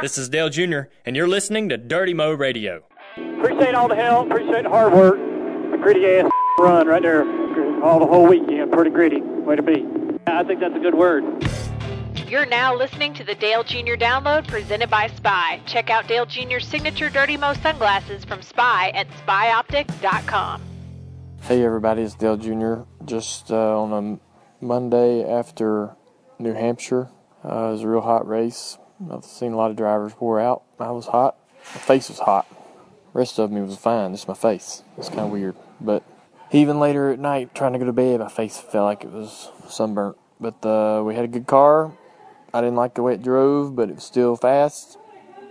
This is Dale Jr., and you're listening to Dirty Mo Radio. Appreciate all the help. Appreciate the hard work. A gritty ass run right there. All the whole weekend. Pretty gritty. Way to be. I think that's a good word. You're now listening to the Dale Jr. download presented by Spy. Check out Dale Jr.'s signature Dirty Mo sunglasses from Spy at spyoptic.com. Hey everybody, it's Dale Jr. Just uh, on a Monday after New Hampshire. Uh, it was a real hot race. I've seen a lot of drivers wore out. I was hot. My face was hot. The rest of me was fine. Just my face. It's kind of weird. But even later at night, trying to go to bed, my face felt like it was sunburnt. But uh, we had a good car. I didn't like the way it drove, but it was still fast,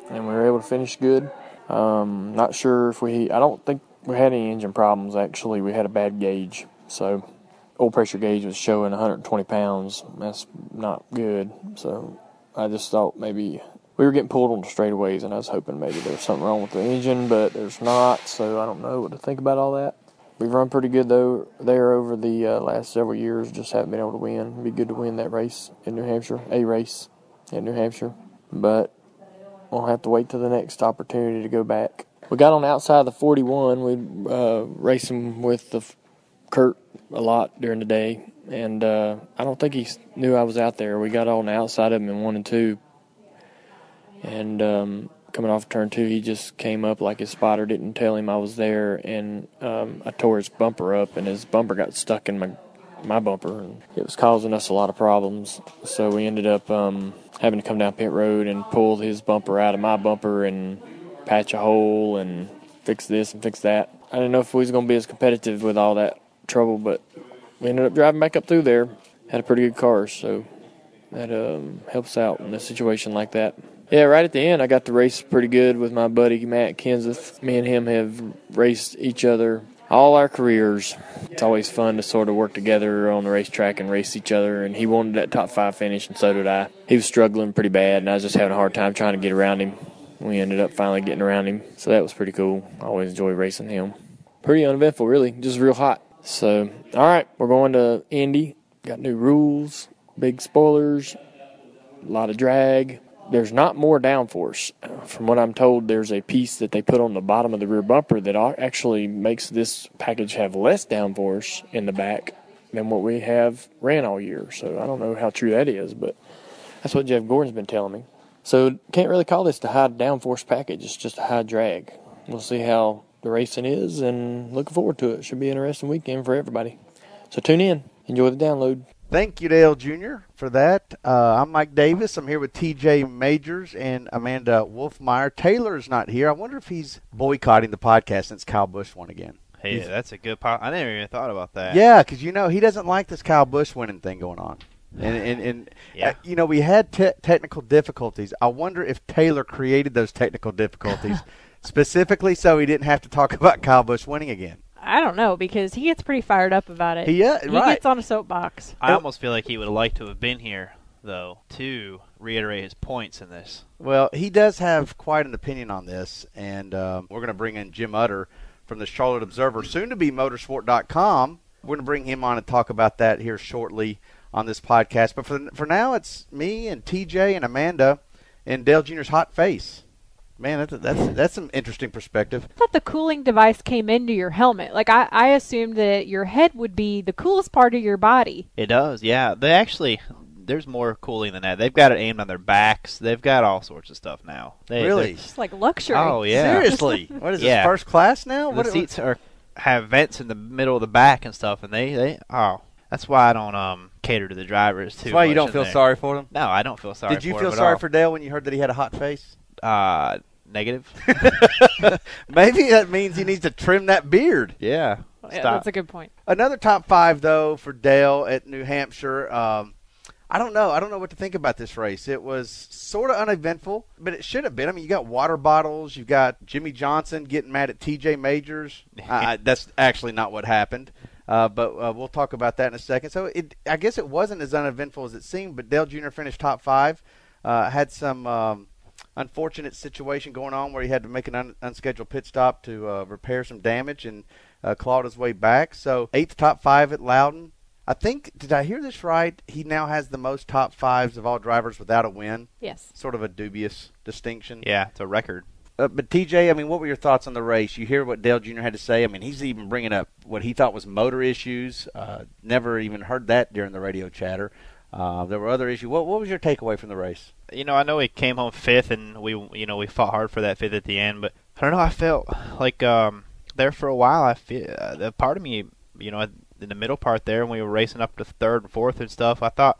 and we were able to finish good. Um, not sure if we. I don't think we had any engine problems. Actually, we had a bad gauge, so oil pressure gauge was showing 120 pounds. That's not good. So I just thought maybe we were getting pulled on the straightaways, and I was hoping maybe there was something wrong with the engine, but there's not. So I don't know what to think about all that. We've run pretty good though there over the uh, last several years. Just haven't been able to win. It'd be good to win that race in New Hampshire, a race in New Hampshire, but we'll have to wait till the next opportunity to go back. We got on the outside of the 41. We uh, racing with the Kurt a lot during the day, and uh, I don't think he knew I was out there. We got on the outside of him in one and two, and um, coming off turn two, he just came up like his spotter didn't tell him I was there, and um, I tore his bumper up, and his bumper got stuck in my my bumper, and it was causing us a lot of problems. So we ended up um, having to come down pit road and pull his bumper out of my bumper and patch a hole and fix this and fix that. I didn't know if we was to be as competitive with all that trouble, but we ended up driving back up through there. Had a pretty good car, so that um, helps out in a situation like that. Yeah, right at the end, I got to race pretty good with my buddy Matt Kenseth. Me and him have raced each other all our careers. It's always fun to sort of work together on the racetrack and race each other. And he wanted that top five finish, and so did I. He was struggling pretty bad, and I was just having a hard time trying to get around him. We ended up finally getting around him, so that was pretty cool. I always enjoy racing him. Pretty uneventful, really, just real hot. So, all right, we're going to Indy. Got new rules, big spoilers, a lot of drag, there's not more downforce. From what I'm told, there's a piece that they put on the bottom of the rear bumper that actually makes this package have less downforce in the back than what we have ran all year. So I don't know how true that is, but that's what Jeff Gordon's been telling me. So can't really call this the high downforce package. It's just a high drag. We'll see how the racing is, and looking forward to it. Should be an interesting weekend for everybody. So tune in. Enjoy the download. Thank you, Dale Jr., for that. Uh, I'm Mike Davis. I'm here with TJ Majors and Amanda Wolfmeyer. Taylor is not here. I wonder if he's boycotting the podcast since Kyle Busch won again. Hey, He's- that's a good part. I never even thought about that. Yeah, because you know he doesn't like this Kyle Busch winning thing going on, and and, and Yeah. uh, you know we had te- technical difficulties. I wonder if Taylor created those technical difficulties specifically so he didn't have to talk about Kyle Busch winning again. I don't know because he gets pretty fired up about it. He- yeah, he right. gets on a soapbox. I almost feel like he would have liked to have been here, though, to reiterate his points in this. Well, he does have quite an opinion on this, and um, we're going to bring in Jim Utter from the Charlotte Observer, soon to be motorsport.com. We're going to bring him on and talk about that here shortly on this podcast. But for for now, it's me and TJ and Amanda and Dale Jr.'s hot face. Man, that's that's that's some interesting perspective. I thought the cooling device came into your helmet. Like I, I assumed that your head would be the coolest part of your body. It does, yeah. They actually, there's more cooling than that. They've got it aimed on their backs. They've got all sorts of stuff now. They, Really? It's like luxury. Oh yeah. Seriously, what is Yeah. this first class now? The What seats are have vents in the middle of the back and stuff, and they they oh, that's why I don't um cater to the drivers too. That's why you don't feel there. sorry for them. No, I don't feel sorry. Did you feel sorry for Dale when you heard that he had a hot face? Uh negative? Maybe that means he needs to trim that beard. yeah. Yeah, that's a good point. Another top five though for Dale at New Hampshire. Um, I don't know. I don't know what to think about this race. It was sort of uneventful, but it should have been. I mean, you got water bottles. You got Jimmie Johnson getting mad at T.J. Majors. uh, that's actually not what happened. Uh, but uh, we'll talk about that in a second. So it, I guess it wasn't as uneventful as it seemed. But Dale Jr. finished top five. Uh, had some um, unfortunate situation going on where he had to make an un- unscheduled pit stop to uh, repair some damage and uh, clawed his way back. So eighth top five at Loudon. I think did I hear this right? He now has the most top fives of all drivers without a win. Yes. Sort of a dubious distinction. Yeah, it's a record. Uh, but TJ, I mean, what were your thoughts on the race? You hear what Dale Jr. had to say. I mean, he's even bringing up what he thought was motor issues. Uh, never even heard that during the radio chatter. Uh, there were other issues. What, what was your takeaway from the race? You know, I know we came home fifth, and we, you know, we fought hard for that fifth at the end. But I don't know. I felt like um, there for a while. I feel uh, the part of me, you know, in the middle part there, when we were racing up to third and fourth and stuff, I thought,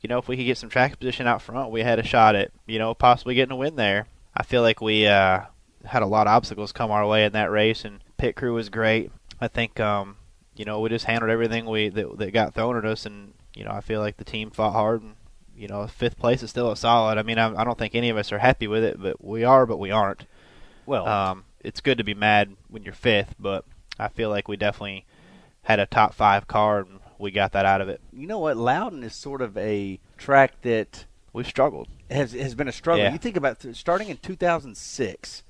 you know, if we could get some track position out front, we had a shot at, you know, possibly getting a win there. I feel like we uh, had a lot of obstacles come our way in that race, and pit crew was great. I think, um, you know, we just handled everything we that, that got thrown at us, and you know, I feel like the team fought hard, and you know, fifth place is still a solid. I mean, I, I don't think any of us are happy with it, but we are, but we aren't. Well, Um, it's good to be mad when you're fifth, but I feel like we definitely had a top five car, and we got that out of it. you know what? Loudon is sort of a track that We've struggled. has has been a struggle. Yeah. You think about th- starting in 2006,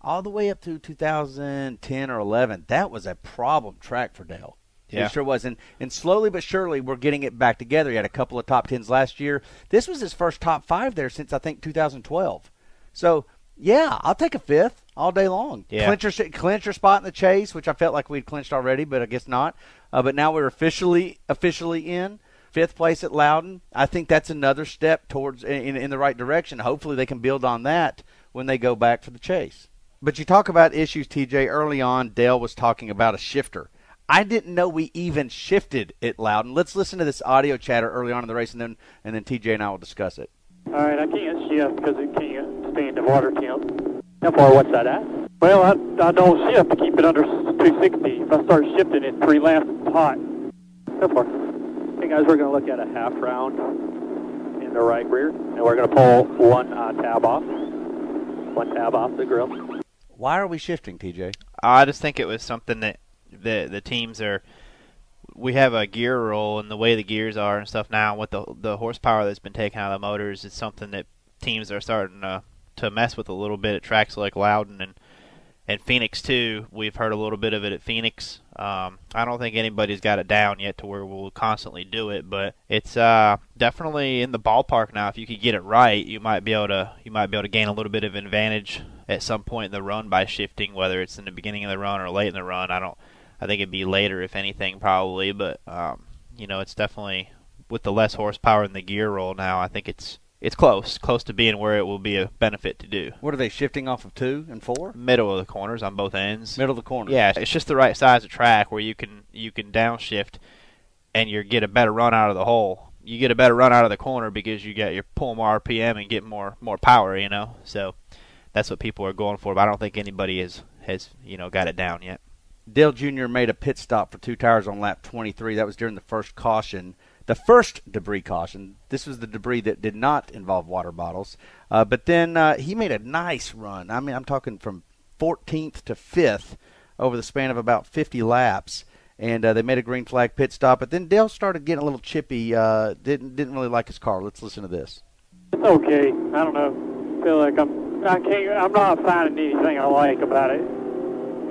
all the way up to 2010 or 11. That was a problem track for Dale. Yeah. It sure was. And, and slowly but surely, we're getting it back together. He had a couple of top tens last year. This was his first top five there since I think 2012. So yeah, I'll take a fifth all day long. Yeah. Clincher clincher spot in the chase, which I felt like we'd clinched already, but I guess not. Uh, but now we're officially officially in fifth place at Loudon. I think that's another step towards in, in the right direction. Hopefully, they can build on that when they go back for the chase. But you talk about issues, TJ. Early on, Dale was talking about a shifter. I didn't know we even shifted at Loudon. Let's listen to this audio chatter early on in the race, and then and then TJ and I will discuss it. All right, I can't shift because it can't stand the water temp. How far? What's that at? Well, I, I don't shift to keep it under 260. If I start shifting it three laps, it's hot. How far? Hey guys, we're going to look at a half round in the right rear, and we're going to pull one uh, tab off, one tab off the grill. Why are we shifting, TJ? I just think it was something that the the teams are. We have a gear roll, and the way the gears are and stuff now, with the the horsepower that's been taken out of the motors, it's something that teams are starting to to mess with a little bit at tracks like Loudon and and Phoenix too. We've heard a little bit of it at Phoenix. Um, I don't think anybody's got it down yet to where we'll constantly do it, but it's uh, definitely in the ballpark now. If you could get it right, you might be able to you might be able to gain a little bit of advantage at some point in the run by shifting, whether it's in the beginning of the run or late in the run. I don't. I think it'd be later, if anything, probably. But um, you know, it's definitely with the less horsepower in the gear roll now. I think it's it's close, close to being where it will be a benefit to do. What are they shifting off of two and four? Middle of the corners on both ends. Middle of the corner. Yeah, it's just the right size of track where you can you can downshift and you get a better run out of the hole. You get a better run out of the corner because you get you're pulling more RPM and get more more power, you know. So that's what people are going for, but I don't think anybody has has you know got it down yet. Dale Jr. made a pit stop for two tires on lap 23. That was during the first caution, the first debris caution. This was the debris that did not involve water bottles. Uh, but then uh, he made a nice run. I mean, I'm talking from 14th to 5th over the span of about 50 laps. And uh, they made a green flag pit stop. But then Dale started getting a little chippy. Uh, didn't didn't really like his car. Let's listen to this. It's okay. I don't know. feel like I'm. I can't. I'm not finding anything I like about it.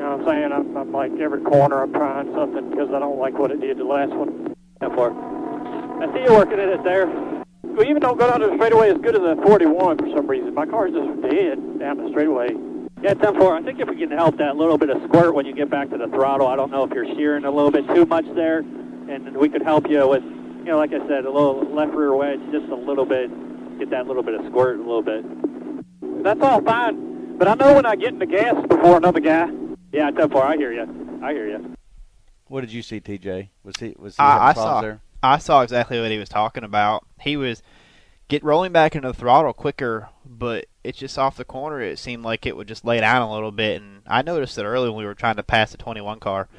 You know what I'm saying? I'm, I'm like every corner I'm trying something because I don't like what it did the last one. How far? I see you working at it there. We even don't go down to the straightaway as good as the 41 for some reason. My car's just dead down the straightaway. Yeah, 10-4. I think if we can help that little bit of squirt when you get back to the throttle, I don't know if you're shearing a little bit too much there, and we could help you with, you know, like I said, a little left rear wedge, just a little bit, get that little bit of squirt a little bit. That's all fine. But I know when I get in the gas before another guy. Yeah, 10-4. I hear you. I hear you. What did you see, TJ? Was he was he I, having I saw there? I saw exactly what he was talking about. He was get rolling back into the throttle quicker, but it's just off the corner. It seemed like it would just lay down a little bit, and I noticed it early when we were trying to pass the 21 car.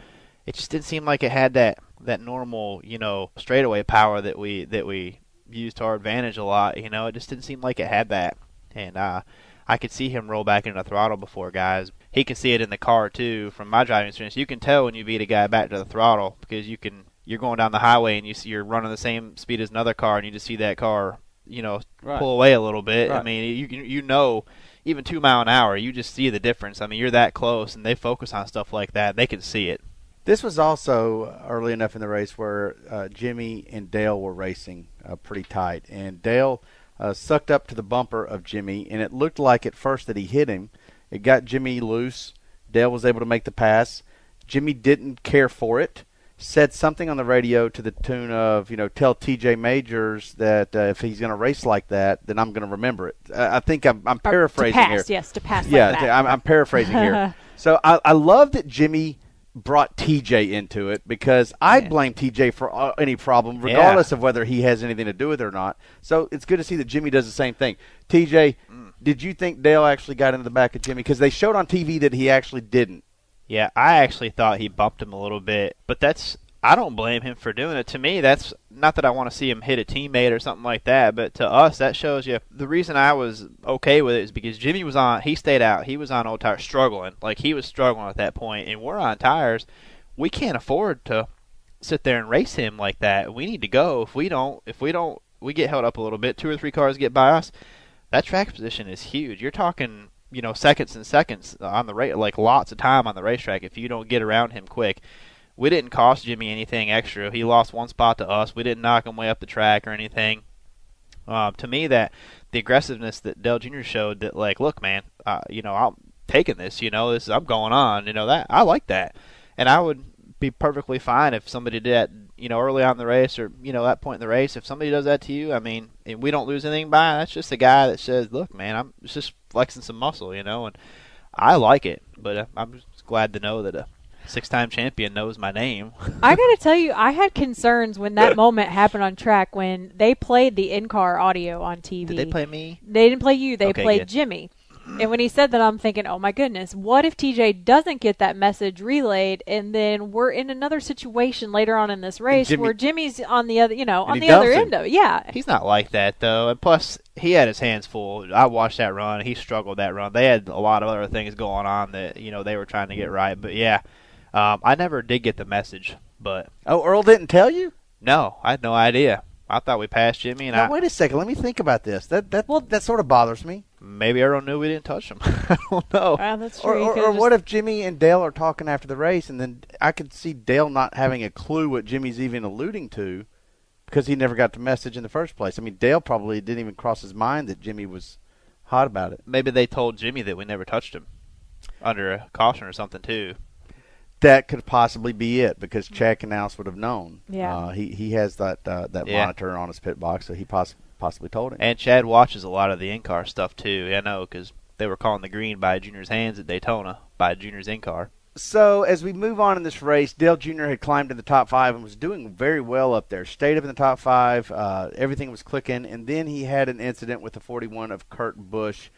It just didn't seem like it had that that normal, you know, straightaway power that we that we used to our advantage a lot. You know, it just didn't seem like it had that, and uh, I could see him roll back into the throttle before guys. He can see it in the car too. From my driving experience, you can tell when you beat a guy back to the throttle because you can. You're going down the highway and you see you're running the same speed as another car, and you just see that car, you know, Right. pull away a little bit. I mean, you can- you know, even two mile an hour, you just see the difference. I mean, you're that close, and they focus on stuff like that. They can see it. This was also early enough in the race where uh, Jimmy and Dale were racing uh, pretty tight, and Dale uh, sucked up to the bumper of Jimmy, and it looked like at first that he hit him. It got Jimmy loose. Dale was able to make the pass. Jimmy didn't care for it. Said something on the radio to the tune of, you know, tell T.J. Majors that uh, if he's going to race like that, then I'm going to remember it. I think I'm, I'm paraphrasing to pass, here. Yes, to pass. yeah, like that. I'm, I'm paraphrasing here. So I, I love that Jimmy brought TJ into it because I blame TJ for uh, any problem, regardless of whether he has anything to do with it or not. So it's good to see that Jimmy does the same thing. TJ, did you think Dale actually got into the back of Jimmy? Because they showed on TV that he actually didn't. Yeah, I actually thought he bumped him a little bit, but that's I don't blame him for doing it. To me, that's not that I want to see him hit a teammate or something like that, but to us, that shows you the reason I was okay with it is because Jimmy was on, he stayed out, he was on old tires struggling, like he was struggling at that point, and we're on tires. We can't afford to sit there and race him like that. We need to go. If we don't, if we don't, we get held up a little bit. Two or three cars get by us. That track position is huge. You're talking, you know, seconds and seconds on the rate, like lots of time on the racetrack. If you don't get around him quick, we didn't cost Jimmy anything extra. He lost one spot to us. We didn't knock him way up the track or anything. Uh, to me, that the aggressiveness that Dale Jr. showed, that like, look, man, uh, you know, I'm taking this. You know, this I'm going on. You know that I like that, and I would be perfectly fine if somebody did that. You know, early on in the race or you know that point in the race, if somebody does that to you, I mean, and we don't lose anything by. it, That's just a guy that says, look, man, I'm just flexing some muscle. You know, and I like it, but uh, I'm just glad to know that a six-time champion knows my name. I gotta tell you, I had concerns when that moment happened on track when they played the in-car audio on TV. Did they play me? They didn't play you. They Okay, played good. Jimmy. And when he said that, I'm thinking, oh my goodness, what if TJ doesn't get that message relayed, and then we're in another situation later on in this race Jimmy- where Jimmy's on the other, you know, on the other him. end of it. Yeah, He's not like that though, and plus he had his hands full. I watched that run. He struggled that run. They had a lot of other things going on that you know they were trying to get right. But yeah, um, I never did get the message. But Oh, Earl didn't tell you? no, I had no idea. I thought we passed Jimmy, and Now, I, wait a second. Let me think about this. That that well, that sort of bothers me. maybe Earl knew we didn't touch him. I don't know. well, that's true. You or, or just- what if Jimmy and Dale are talking after the race, and then I could see Dale not having a clue what Jimmy's even alluding to, because he never got the message in the first place. I mean, Dale probably didn't even cross his mind that Jimmy was hot about it. Maybe they told Jimmy that we never touched him under a caution or something too. That could possibly be it, because Chad Knaus would have known. Yeah. uh, he he has that uh, that Yeah. monitor on his pit box, so he poss- possibly told him. And Chad watches a lot of the in-car stuff too. I know because they were calling the green by Junior's hands at Daytona by Junior's in-car. So as we move on in this race, Dale Jr. had climbed in the top five and was doing very well up there. Stayed up in the top five. Uh, everything was clicking, and then he had an incident with the 41 of Kurt Busch.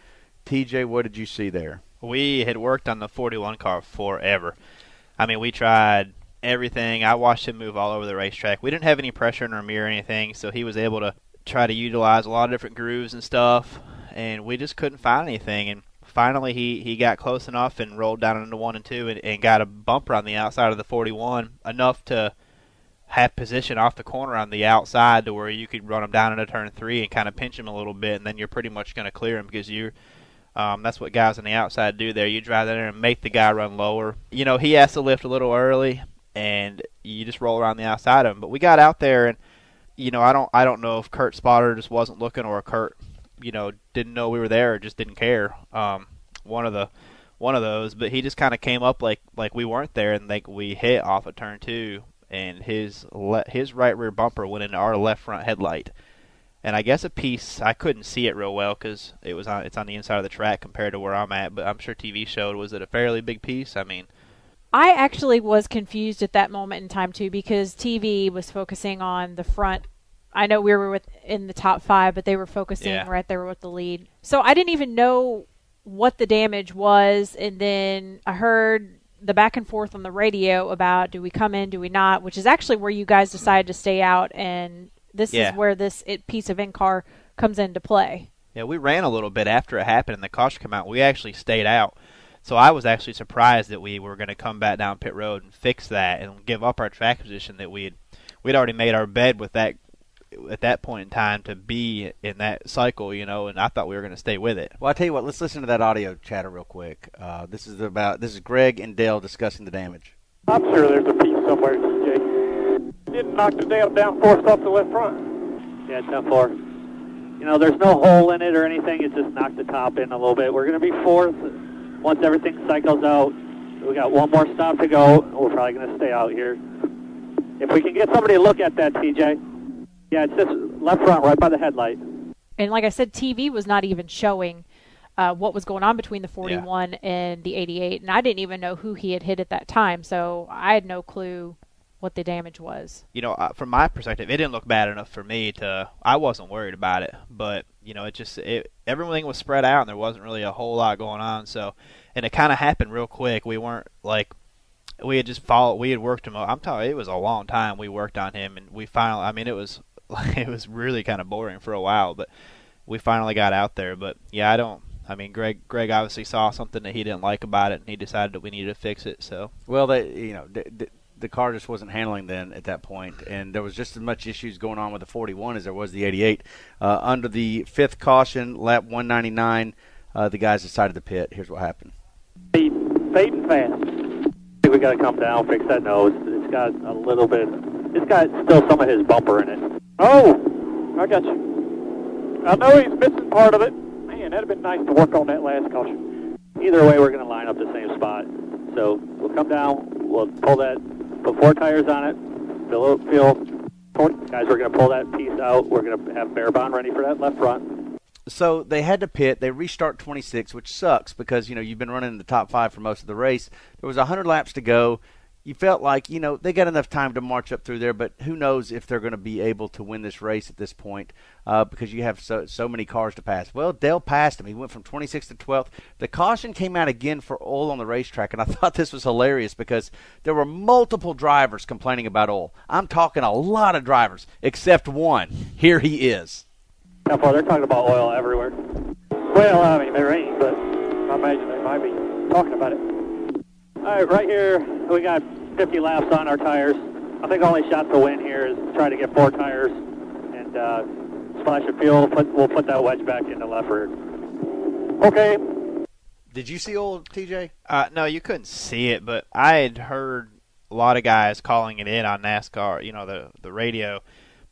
TJ, what did you see there? We had worked on the 41 car forever. I mean, we tried everything. I watched him move all over the racetrack. We didn't have any pressure in our mirror or anything, so he was able to try to utilize a lot of different grooves and stuff, and we just couldn't find anything. And finally, he, he got close enough and rolled down into one and two and, and got a bumper on the outside of the 41, enough to have position off the corner on the outside to where you could run him down into turn three and kind of pinch him a little bit, and then you're pretty much going to clear him because you're um, that's what guys on the outside do there. You drive that there and make the guy run lower. You know, he has to lift a little early, and you just roll around the outside of him. But we got out there, and you know, I don't, I don't know if Kurt Spotter just wasn't looking, or Kurt, you know, didn't know we were there, or just didn't care. Um, one of the, one of those. But he just kind of came up like, like we weren't there, and like we hit off of turn two, and his le- his right rear bumper went into our left front headlight and I guess a piece I couldn't see it real well because it was on it's on the inside of the track compared to where I'm at. But I'm sure TV showed was it a fairly big piece? I mean, I actually was confused at that moment in time too because TV was focusing on the front. I know we were with in the top five, but they were focusing Yeah. right there with the lead. So I didn't even know what the damage was, and then I heard the back and forth on the radio about do we come in, do we not, which is actually where you guys decided to stay out, and this Yeah. is where this it, piece of in car comes into play. yeah, we ran a little bit after it happened and the caution came out. We actually stayed out. So I was actually surprised that we were going to come back down pit road and fix that and give up our track position that we had we'd already made our bed with that at that point in time to be in that cycle, you know, and I thought we were going to stay with it. Well, I tell you what. Let's listen to that audio chatter real quick. Uh, this is about this is Greg and Dale discussing the damage. I'm sure there's a piece somewhere, TJ. Didn't knock the damn down force off the left front. Yeah, 10-4. You know, there's no hole in it or anything. It just knocked the top in a little bit. We're going to be fourth once everything cycles out. We got one more stop to go. We're probably going to stay out here. If we can get somebody to look at that, TJ. Yeah, it's just left front, right by the headlight. And like I said, TV was not even showing uh, what was going on between the 41 yeah. and the 88, and I didn't even know who he had hit at that time, so I had no clue what the damage was. You know, uh, from my perspective, it didn't look bad enough for me to. I wasn't worried about it, but you know, it just it, everything was spread out, and there wasn't really a whole lot going on. So, and it kind of happened real quick. We weren't like we had just followed. We had worked him. I'm telling you, it was a long time we worked on him, and we finally. I mean, it was it was really kind of boring for a while, but we finally got out there. But yeah, I don't. I mean, Greg. Greg obviously saw something that he didn't like about it, and he decided that we needed to fix it. So well, they you know. D- d- the car just wasn't handling then at that point, and there was just as much issues going on with the 41 as there was the 88. Uh, under the fifth caution, lap 199, uh, the guys decided to pit. Here's what happened. Fading fast. I think we got to come down, fix that nose. It's got a little bit. It's got still some of his bumper in it. Oh, I got you. I know he's missing part of it. Man, that'd have been nice to work on that last caution. Either way, we're going to line up the same spot. So we'll come down, we'll pull that, put four tires on it, fill, fill guys, we're going to pull that piece out. We're going to have bare bond ready for that left front. So they had to pit. They restart 26, which sucks because you know you've been running in the top five for most of the race. There was 100 laps to go you felt like you know they got enough time to march up through there, but who knows if they're going to be able to win this race at this point uh, because you have so so many cars to pass. Well, Dale passed him. He went from 26th to 12th. The caution came out again for oil on the racetrack, and I thought this was hilarious because there were multiple drivers complaining about oil. I'm talking a lot of drivers, except one. Here he is. How far? They're talking about oil everywhere. Well, I mean there ain't, but I imagine they might be talking about it. All right, right here, we got 50 laps on our tires. I think only shot to win here is try to get four tires and uh, splash of fuel. Put, we'll put that wedge back in the left rear. Okay. Did you see old TJ? Uh, no, you couldn't see it, but I had heard a lot of guys calling it in on NASCAR, you know, the the radio.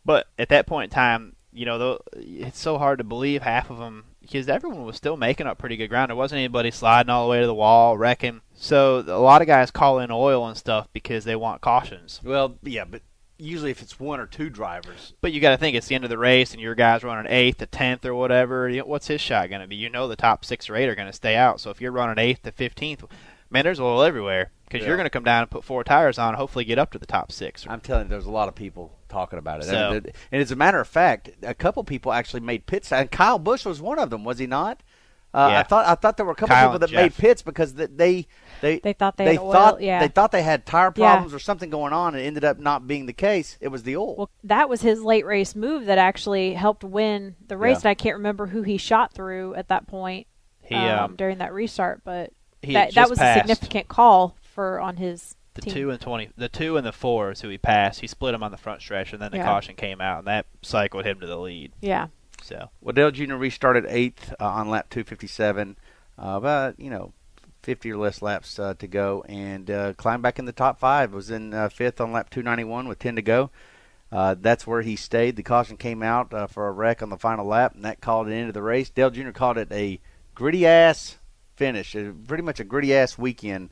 But at that point in time, you know, the, it's so hard to believe half of them because everyone was still making up pretty good ground. There wasn't anybody sliding all the way to the wall, wrecking. So a lot of guys call in oil and stuff because they want cautions. Well, yeah, but usually if it's one or two drivers. But you got to think it's the end of the race, and your guy's running eighth to tenth or whatever. You know, what's his shot going to be? You know the top six or eight are going to stay out. So if you're running eighth to fifteenth, man, there's oil everywhere because yeah. you're going to come down and put four tires on, hopefully get up to the top six. I'm telling you, there's a lot of people talking about it. So, and, as a matter of fact, a couple people actually made pits, and Kyle Busch was one of them, was he not? Uh, yeah. I thought I thought there were a couple Kyle people that Jeff. made pits because they they they thought they, they thought oil, yeah. they thought they had tire problems yeah. or something going on, and it ended up not being the case. It was the oil. Well, that was his late race move that actually helped win the race. Yeah. And I can't remember who he shot through at that point he, um, um, during that restart, but that that was passed. a significant call for on his the team. two and twenty, the two and the four is who he passed. He split him on the front stretch, and then the Yeah. caution came out, and that cycled him to the lead. Yeah. So Well, Dale Jr. restarted eighth uh, on lap 257. Uh, about you know 50 or less laps uh, to go, and uh, climbed back in the top five. Was in uh, fifth on lap 291 with 10 to go. Uh, that's where he stayed. The caution came out uh, for a wreck on the final lap, and that called it into the race. Dale Jr. called it a gritty ass finish, uh, pretty much a gritty ass weekend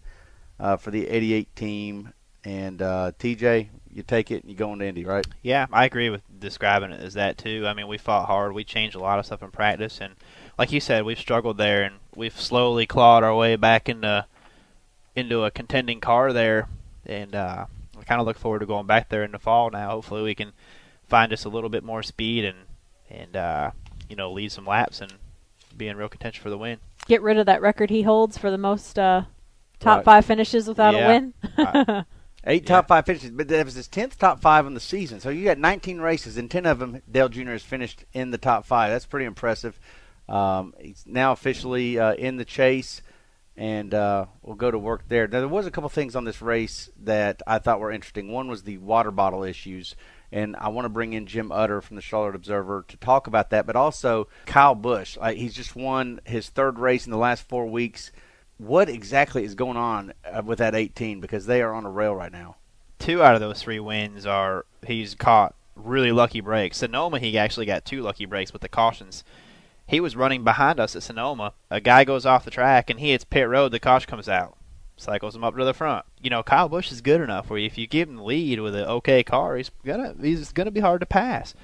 uh, for the 88 team. And uh, TJ, you take it and you go into Indy, right? yeah, I agree with describing it as that too. I mean, we fought hard. We changed a lot of stuff in practice, and like you said, we've struggled there, and we've slowly clawed our way back into into a contending car there, and uh, I kind of look forward to going back there in the fall. Now, hopefully, we can find just a little bit more speed and and uh, you know lead some laps and be in real contention for the win. Get rid of that record he holds for the most uh, top Right. five finishes without Yeah. a win. Uh, Eight top five finishes, but that was his tenth top five in the season. So you got 19 races, and 10 of them Dale Jr. has finished in the top five. That's pretty impressive. Um, he's now officially uh, in the chase, and uh, we'll go to work there. Now there was a couple things on this race that I thought were interesting. One was the water bottle issues, and I want to bring in Jim Utter from the Charlotte Observer to talk about that. But also Kyle Busch, like, he's just won his third race in the last four weeks what exactly is going on uh, with that 18 because they are on a rail right now. Two out of those three wins are he's caught really lucky breaks. Sonoma, he actually got two lucky breaks with the cautions. He was running behind us at Sonoma. A guy goes off the track and he hits pit road. The caution comes out, cycles him up to the front. You know, Kyle Busch is good enough where if you give him the lead with an okay car, he's gonna he's gonna be hard to pass.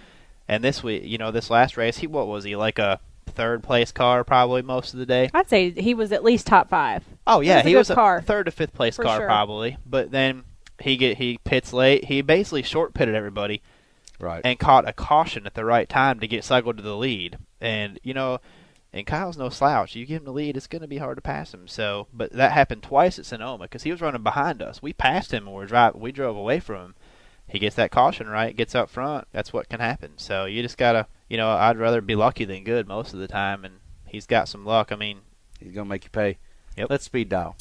And this week, you know, this last race, he what was he like a third place car probably most of the day? I'd say he was at least top five. Oh yeah, It was a he good was car. a third to fifth place For car sure. probably. But then he get he pits late. He basically short pitted everybody Right. and caught a caution at the right time to get cycled to the lead. And you know, and Kyle's no slouch. You give him the lead, it's going to be hard to pass him. So, but that happened twice at Sonoma because he was running behind us. We passed him and we're driving. We drove away from him. He gets that caution right, gets up front. That's what can happen. So you just gotta, you know, I'd rather be lucky than good most of the time, and he's got some luck. I mean, He's going to make you pay. Yep. Let's speed dial.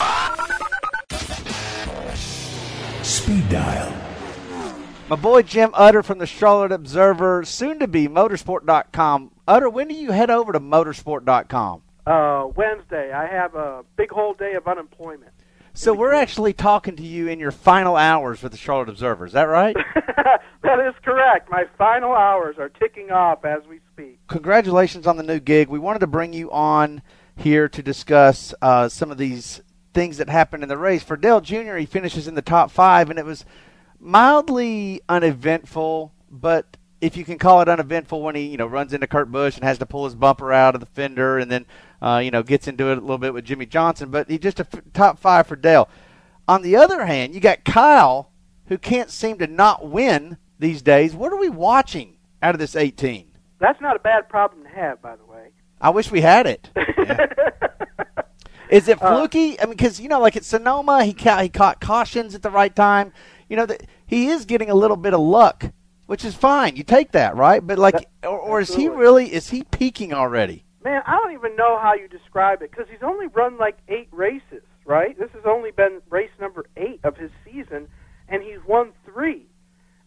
Speed Dial. My boy Jim Utter from the Charlotte Observer, soon to be motorsport.com. Utter, when do you head over to motorsport.com? Uh, Wednesday, I have a big whole day of unemployment. So we're actually talking to you in your final hours with the Charlotte Observer. Is that right? that is correct. My final hours are ticking off as we speak. Congratulations on the new gig. We wanted to bring you on here to discuss uh, some of these things that happened in the race. For Dale Jr., he finishes in the top five, and it was mildly uneventful, but if you can call it uneventful when he you know runs into Kurt Busch and has to pull his bumper out of the fender and then uh, you know gets into it a little bit with Jimmie Johnson, but he just a f- top five for Dale. On the other hand, you got Kyle who can't seem to not win these days. What are we watching out of this 18? That's not a bad problem to have, by the way. I wish we had it. Is it Uh, fluky? I mean, because you know, like at Sonoma, he ca- he caught cautions at the right time. You know, that he is getting a little bit of luck, which is fine. You take that, right? But like, or, or is he really? Is he peaking already? Man, I don't even know how you describe it because he's only run like eight races, right? This has only been race number eight of his season, and he's won three.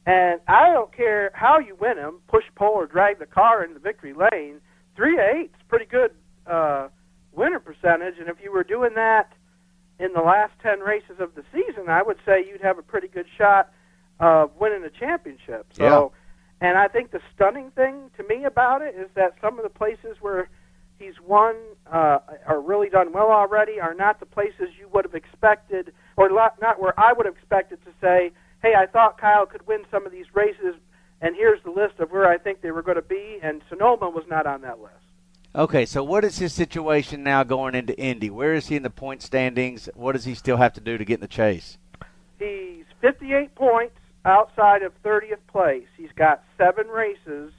And I don't care how you win him, push, pull, or drag the car into victory lane. Three to eight's pretty good uh, winner percentage, and if you were doing that in the last ten races of the season, I would say you'd have a pretty good shot of winning a championship. So, and I think the stunning thing to me about it is that some of the places where he's won uh, or really done well already are not the places you would have expected, or not where I would have expected to say, "Hey, I thought Kyle could win some of these races, and here's the list of where I think they were going to be." And Sonoma was not on that list. Okay, so what is his situation now going into Indy? Where is he in the point standings? What does he still have to do to get in the chase? He's 58 points outside of 30th place. He's got seven races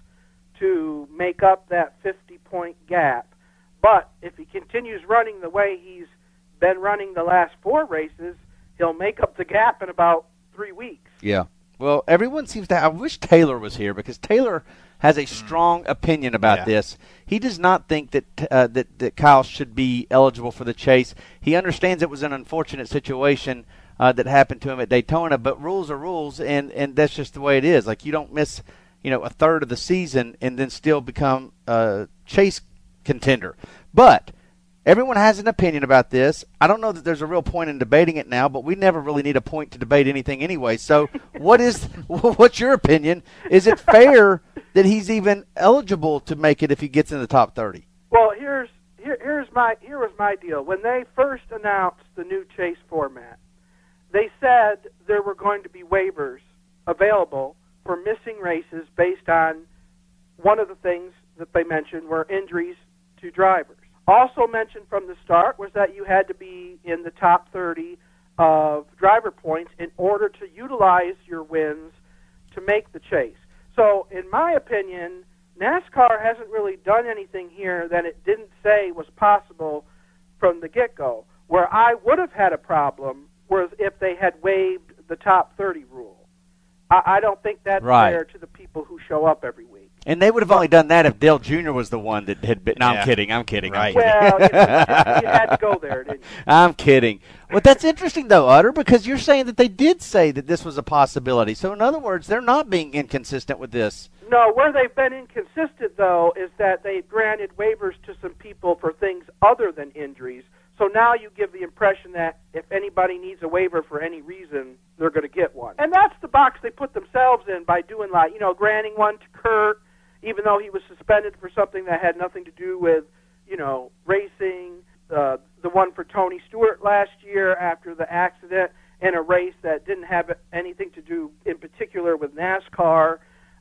to make up that 50 point gap. But if he continues running the way he's been running the last four races, he'll make up the gap in about three weeks. Yeah. Well, everyone seems to. I wish Taylor was here because Taylor has a strong opinion about Yeah. this. He does not think that uh, that that Kyle should be eligible for the chase. He understands it was an unfortunate situation uh, that happened to him at Daytona, but rules are rules, and and that's just the way it is. Like you don't miss, you know, a third of the season and then still become a chase contender. But Everyone has an opinion about this. I don't know that there's a real point in debating it now, but we never really need a point to debate anything anyway. So, what is what's your opinion? Is it fair that he's even eligible to make it if he gets in the top 30? Well, here's here, here's my here was my deal. When they first announced the new chase format, they said there were going to be waivers available for missing races based on one of the things that they mentioned were injuries to drivers. Also mentioned from the start was that you had to be in the top 30 of driver points in order to utilize your wins to make the chase. So, in my opinion, NASCAR hasn't really done anything here that it didn't say was possible from the get go. Where I would have had a problem was if they had waived the top 30 rule. I, I don't think that's Right. fair to the people who show up every week. And they would have only done that if Dale Jr. was the one that had been. No, Yeah. I'm kidding. I'm kidding. I'm Right. kidding. Well, you, know, you had to go there, didn't you? I'm kidding. But that's interesting, though, Utter, because you're saying that they did say that this was a possibility. So, in other words, they're not being inconsistent with this. No, where they've been inconsistent though is that they've granted waivers to some people for things other than injuries. So now you give the impression that if anybody needs a waiver for any reason, they're going to get one. And that's the box they put themselves in by doing like, you know, granting one to Kurt, even though he was suspended for something that had nothing to do with, you know, racing. Uh, the one for Tony Stewart last year after the accident in a race that didn't have anything to do in particular with NASCAR.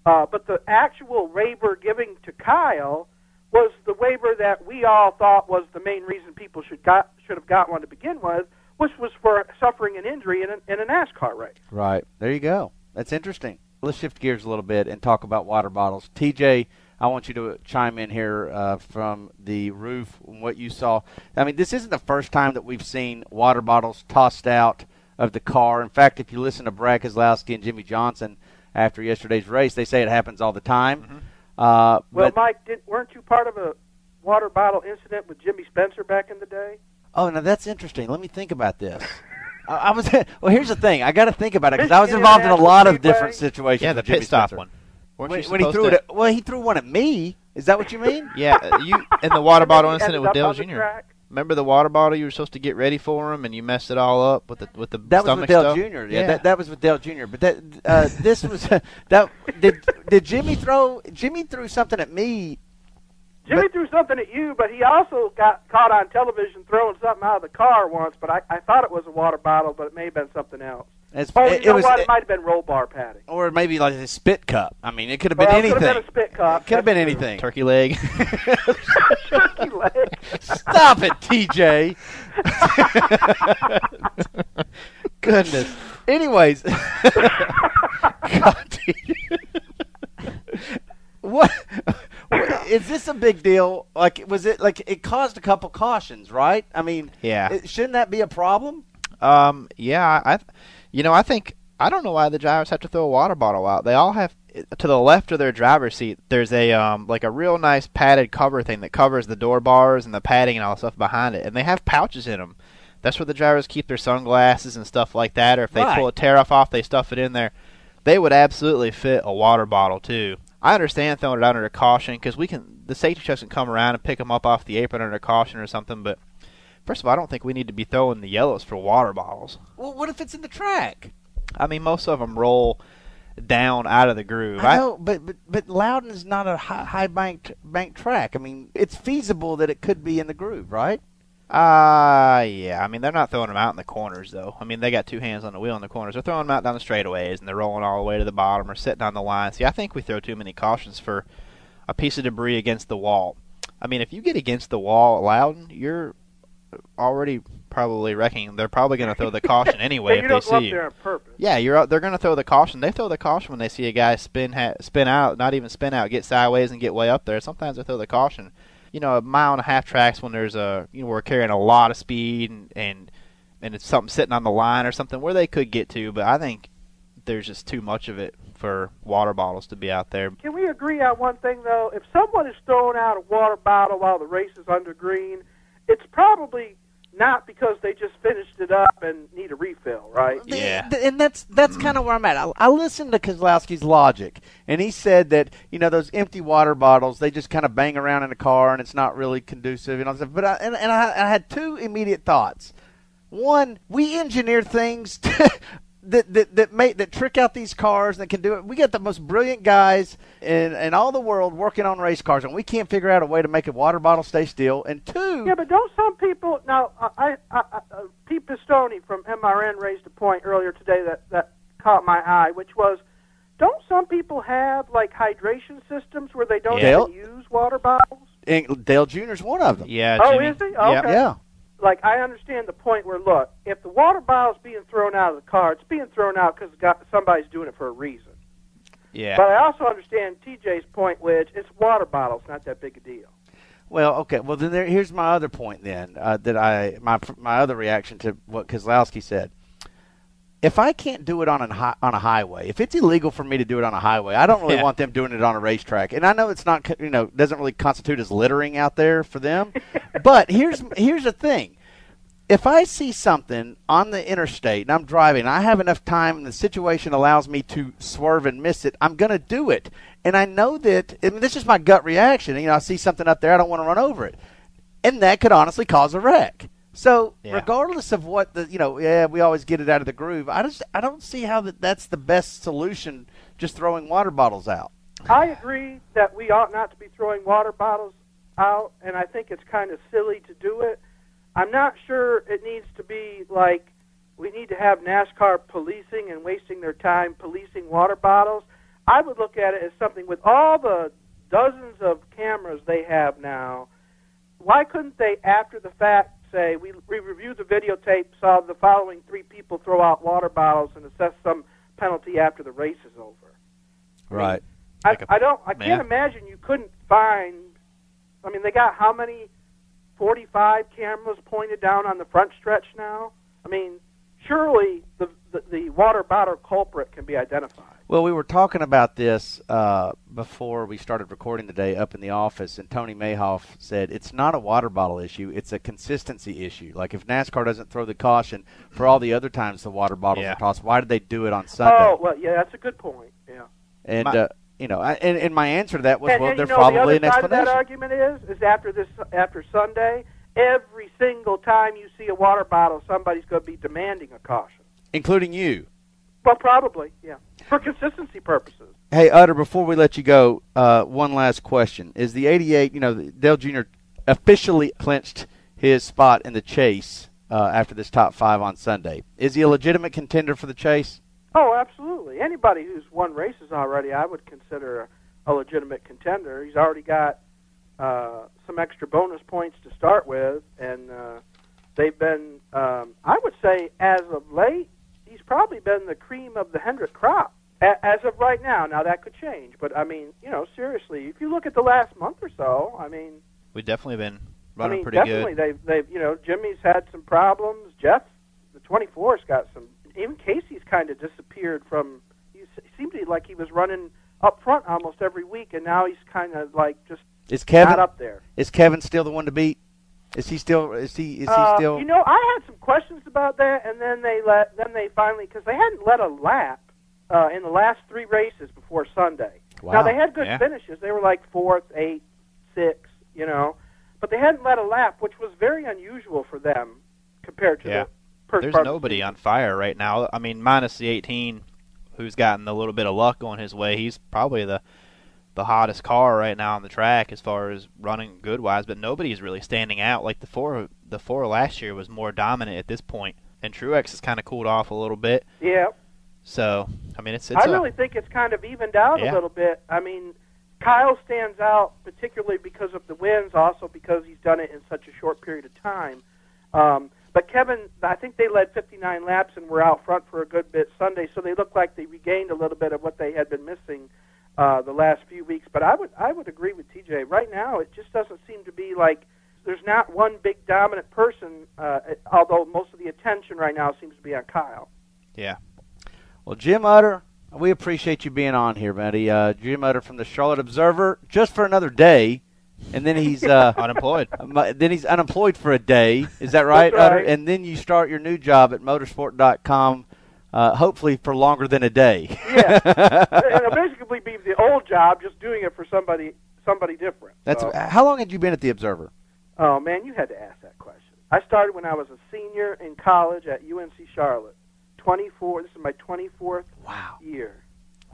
Uh, but the actual waiver giving to Kyle was the waiver that we all thought was the main reason people should got should have got one to begin with, which was for suffering an injury in a, in a NASCAR race. Right. There you go. That's interesting. Let's shift gears a little bit and talk about water bottles. TJ, I want you to chime in here uh, from the roof and what you saw. I mean, this isn't the first time that we've seen water bottles tossed out of the car. In fact, if you listen to Brad Keselowski and Jimmie Johnson after yesterday's race, they say it happens all the time. Mm-hmm. Uh, Well, but, Mike, did, weren't you part of a water bottle incident with Jimmy Spencer back in the day? oh, now that's interesting. Let me think about this. I, I was well. Here's the thing. I got to think about it because I was involved in a lot of different situations. Yeah, the with Jimmy pit stop Spencer. one. Weren't When, you when he threw to- it, at, well, he threw one at me. Is that what you mean? Yeah, uh, you in the water bottle incident with Dale Jr. track. Remember the water bottle you were supposed to get ready for him, and you messed it all up with the with the That was with Dale stuff? Jr. Yeah, That, that was with Dale Jr. But that uh, this was that did did Jimmy throw Jimmy threw something at me? Jimmy But- threw something at you, but he also got caught on television throwing something out of the car once. But I, I thought it was a water bottle, but it may have been something else. It's, Oh, it, you know was, what? It might have been roll bar padding. or maybe like a spit cup. I mean, it could have been Well, it anything. could have been a spit cup. Could have been true. anything. turkey leg. Turkey leg. Stop it, TJ. Goodness. Anyways, God, what, what is this a big deal? Like, was it like it caused a couple cautions, right? I mean, Yeah. it- shouldn't that be a problem? Um, yeah, I, you know, I think I don't know why the drivers have to throw a water bottle out. They all have to the left of their driver's seat. There's a um like a real nice padded cover thing that covers the door bars and the padding and all the stuff behind it, and they have pouches in them. That's where the drivers keep their sunglasses and stuff like that. Or if they Right. pull a tear-off off, they stuff it in there. They would absolutely fit a water bottle too. I understand throwing it out under caution because we can the safety checks can come around and pick them up off the apron under caution or something, but. First of all, I don't think we need to be throwing the yellows for water bottles. Well, what if it's in the track? I mean, most of them roll down out of the groove. I know, but but but Loudon is not a high, high banked bank track. I mean, it's feasible that it could be in the groove, right? Uh, yeah. I mean, they're not throwing them out in the corners, though. I mean, they got two hands on the wheel in the corners. They're throwing them out down the straightaways, and they're rolling all the way to the bottom or sitting on the line. See, I think we throw too many cautions for a piece of debris against the wall. I mean, if you get against the wall at Loudon, you're already probably wrecking. they're probably going to throw the caution anyway if they see you. on purpose. Yeah, you're out- they're going to throw the caution. They throw the caution when they see a guy spin ha- spin out, not even spin out, get sideways and get way up there. Sometimes they throw the caution. You know, a mile and a half tracks when there's a you know we're carrying a lot of speed and and and it's something sitting on the line or something where they could get to, but I think there's just too much of it for water bottles to be out there. Can we agree on one thing though? If someone is throwing out a water bottle while the race is under green, it's probably not because they just finished it up and need a refill, right? Yeah. And that's that's mm. kind of where I'm at. I, I listened to Keselowski's logic, and he said that you know those empty water bottles they just kind of bang around in the car, and it's not really conducive and all that. But I, and, and I, I had two immediate thoughts. One, we engineer things to, that that that make that trick out these cars that can do it. We got the most brilliant guys in in all the world working on race cars, and we can't figure out a way to make a water bottle stay still. And two, Yeah, but don't some people now? I, I, I uh, Pete Pistone from MRN raised a point earlier today that that caught my eye, which was, don't some people have like hydration systems where they don't Yeah. even use water bottles? and Dale Jr.'s one of them. Yeah. Oh, Jimmy. is he? Yep. Okay. Yeah. Like I understand the point where look, if the water bottle's being thrown out of the car, it's being thrown out because somebody's doing it for a reason. Yeah. But I also understand TJ's point, which it's water bottles, not that big a deal. Well, okay. Well, then there, here's my other point. Then uh, that I my my other reaction to what Keselowski said. If I can't do it on a hi- on a highway, if it's illegal for me to do it on a highway, I don't really Yeah. want them doing it on a racetrack. And I know it's not you know doesn't really constitute as littering out there for them. but here's here's the thing. If I see something on the interstate and I'm driving, I have enough time and the situation allows me to swerve and miss it, I'm going to do it. And I know that, I mean, this is my gut reaction. You know, I see something up there, I don't want to run over it. And that could honestly cause a wreck. So Yeah. regardless of what the you know, yeah, we always get it out of the groove. I just I don't see how that that's the best solution. Just throwing water bottles out. I agree that we ought not to be throwing water bottles out, and I think it's kind of silly to do it. I'm not sure it needs to be like we need to have NASCAR policing and wasting their time policing water bottles. I would look at it as something with all the dozens of cameras they have now. Why couldn't they, after the fact, say we we reviewed the videotape, saw the following three people throw out water bottles, and assess some penalty after the race is over? Right. I, Like a- I don't. I can't imagine you couldn't find. I mean, they got how many? Forty-five cameras pointed down on the front stretch now. I mean, surely the the, the water bottle culprit can be identified. Well, we were talking about this uh, before we started recording today up in the office, and Tony Mayhoff said it's not a water bottle issue; it's a consistency issue. Like if NASCAR doesn't throw the caution for all the other times the water bottles Yeah. are tossed, why did they do it on Sunday? Oh well, yeah, that's a good point. Yeah. and My- uh, you know, I, and, and my answer to that was, and, well, and there's you know, probably the an other side of that explanation. argument is is after this after Sunday, every single time you see a water bottle, somebody's going to be demanding a caution. including you. Well, probably, yeah, for consistency purposes. Hey, Utter, before we let you go, uh, one last question. Is the 88, you know, Dale Jr. officially clinched his spot in the chase uh, after this top five on Sunday? Is he a legitimate contender for the chase? Oh, absolutely. Anybody who's won races already, I would consider a, a legitimate contender. He's already got uh, some extra bonus points to start with, and uh, they've been, um, I would say, as of late, probably been the cream of the Hendrick crop. A- As of right now, now that could change, but I mean, you know, seriously, if you look at the last month or so, I mean, We've definitely been running I running mean, pretty definitely good. they've they've you know Jimmie's had some problems. Jeff, the 24's got some. Even Kasey's kind of disappeared from. He s- seemed to like he was running up front almost every week, and now he's kind of like just Is Kevin not up there. is Kevin still the one to beat? Is he still is he is he Uh, still You know, I had some questions about that, and then they let then they finally because they hadn't let a lap uh, in the last three races before Sunday. Wow. Now they had good Yeah. finishes. They were like fourth, eighth, sixth, you know, but they hadn't let a lap, which was very unusual for them compared to Yeah. the first There's part of the nobody on fire right now. I mean, minus the 18, who's gotten a little bit of luck going his way. He's probably the the hottest car right now on the track as far as running good wise. But nobody's really standing out. Like the four, the four last year was more dominant at this point, and Truex has kind of cooled off a little bit. Yeah, So I mean, it's it's I a- really think it's kind of evened out Yeah. a little bit. I mean, Kyle stands out particularly because of the wins, also because he's done it in such a short period of time. Um, but Kevin, I think they led 59 laps and were out front for a good bit Sunday, so they look like they regained a little bit of what they had been missing uh, the last few weeks. But I would I would agree with TJ. Right now, it just doesn't seem to be like there's not one big dominant person. Uh, although most of the attention right now seems to be on Kyle. yeah. Well, Jim Utter, we appreciate you being on here, buddy. Uh, Jim Utter from the Charlotte Observer, just for another day, and then he's uh, Unemployed. then he's unemployed for a day. Is that right, That's Utter? right. And then you start your new job at Motorsport.com, uh, hopefully for longer than a day. Yeah, and it'll basically be the old job, just doing it for somebody somebody different. That's So- how long had you been at the Observer? oh man, you had to ask that question. I started when I was a senior in college at UNC Charlotte. Twenty four. This is my twenty fourth Wow, year.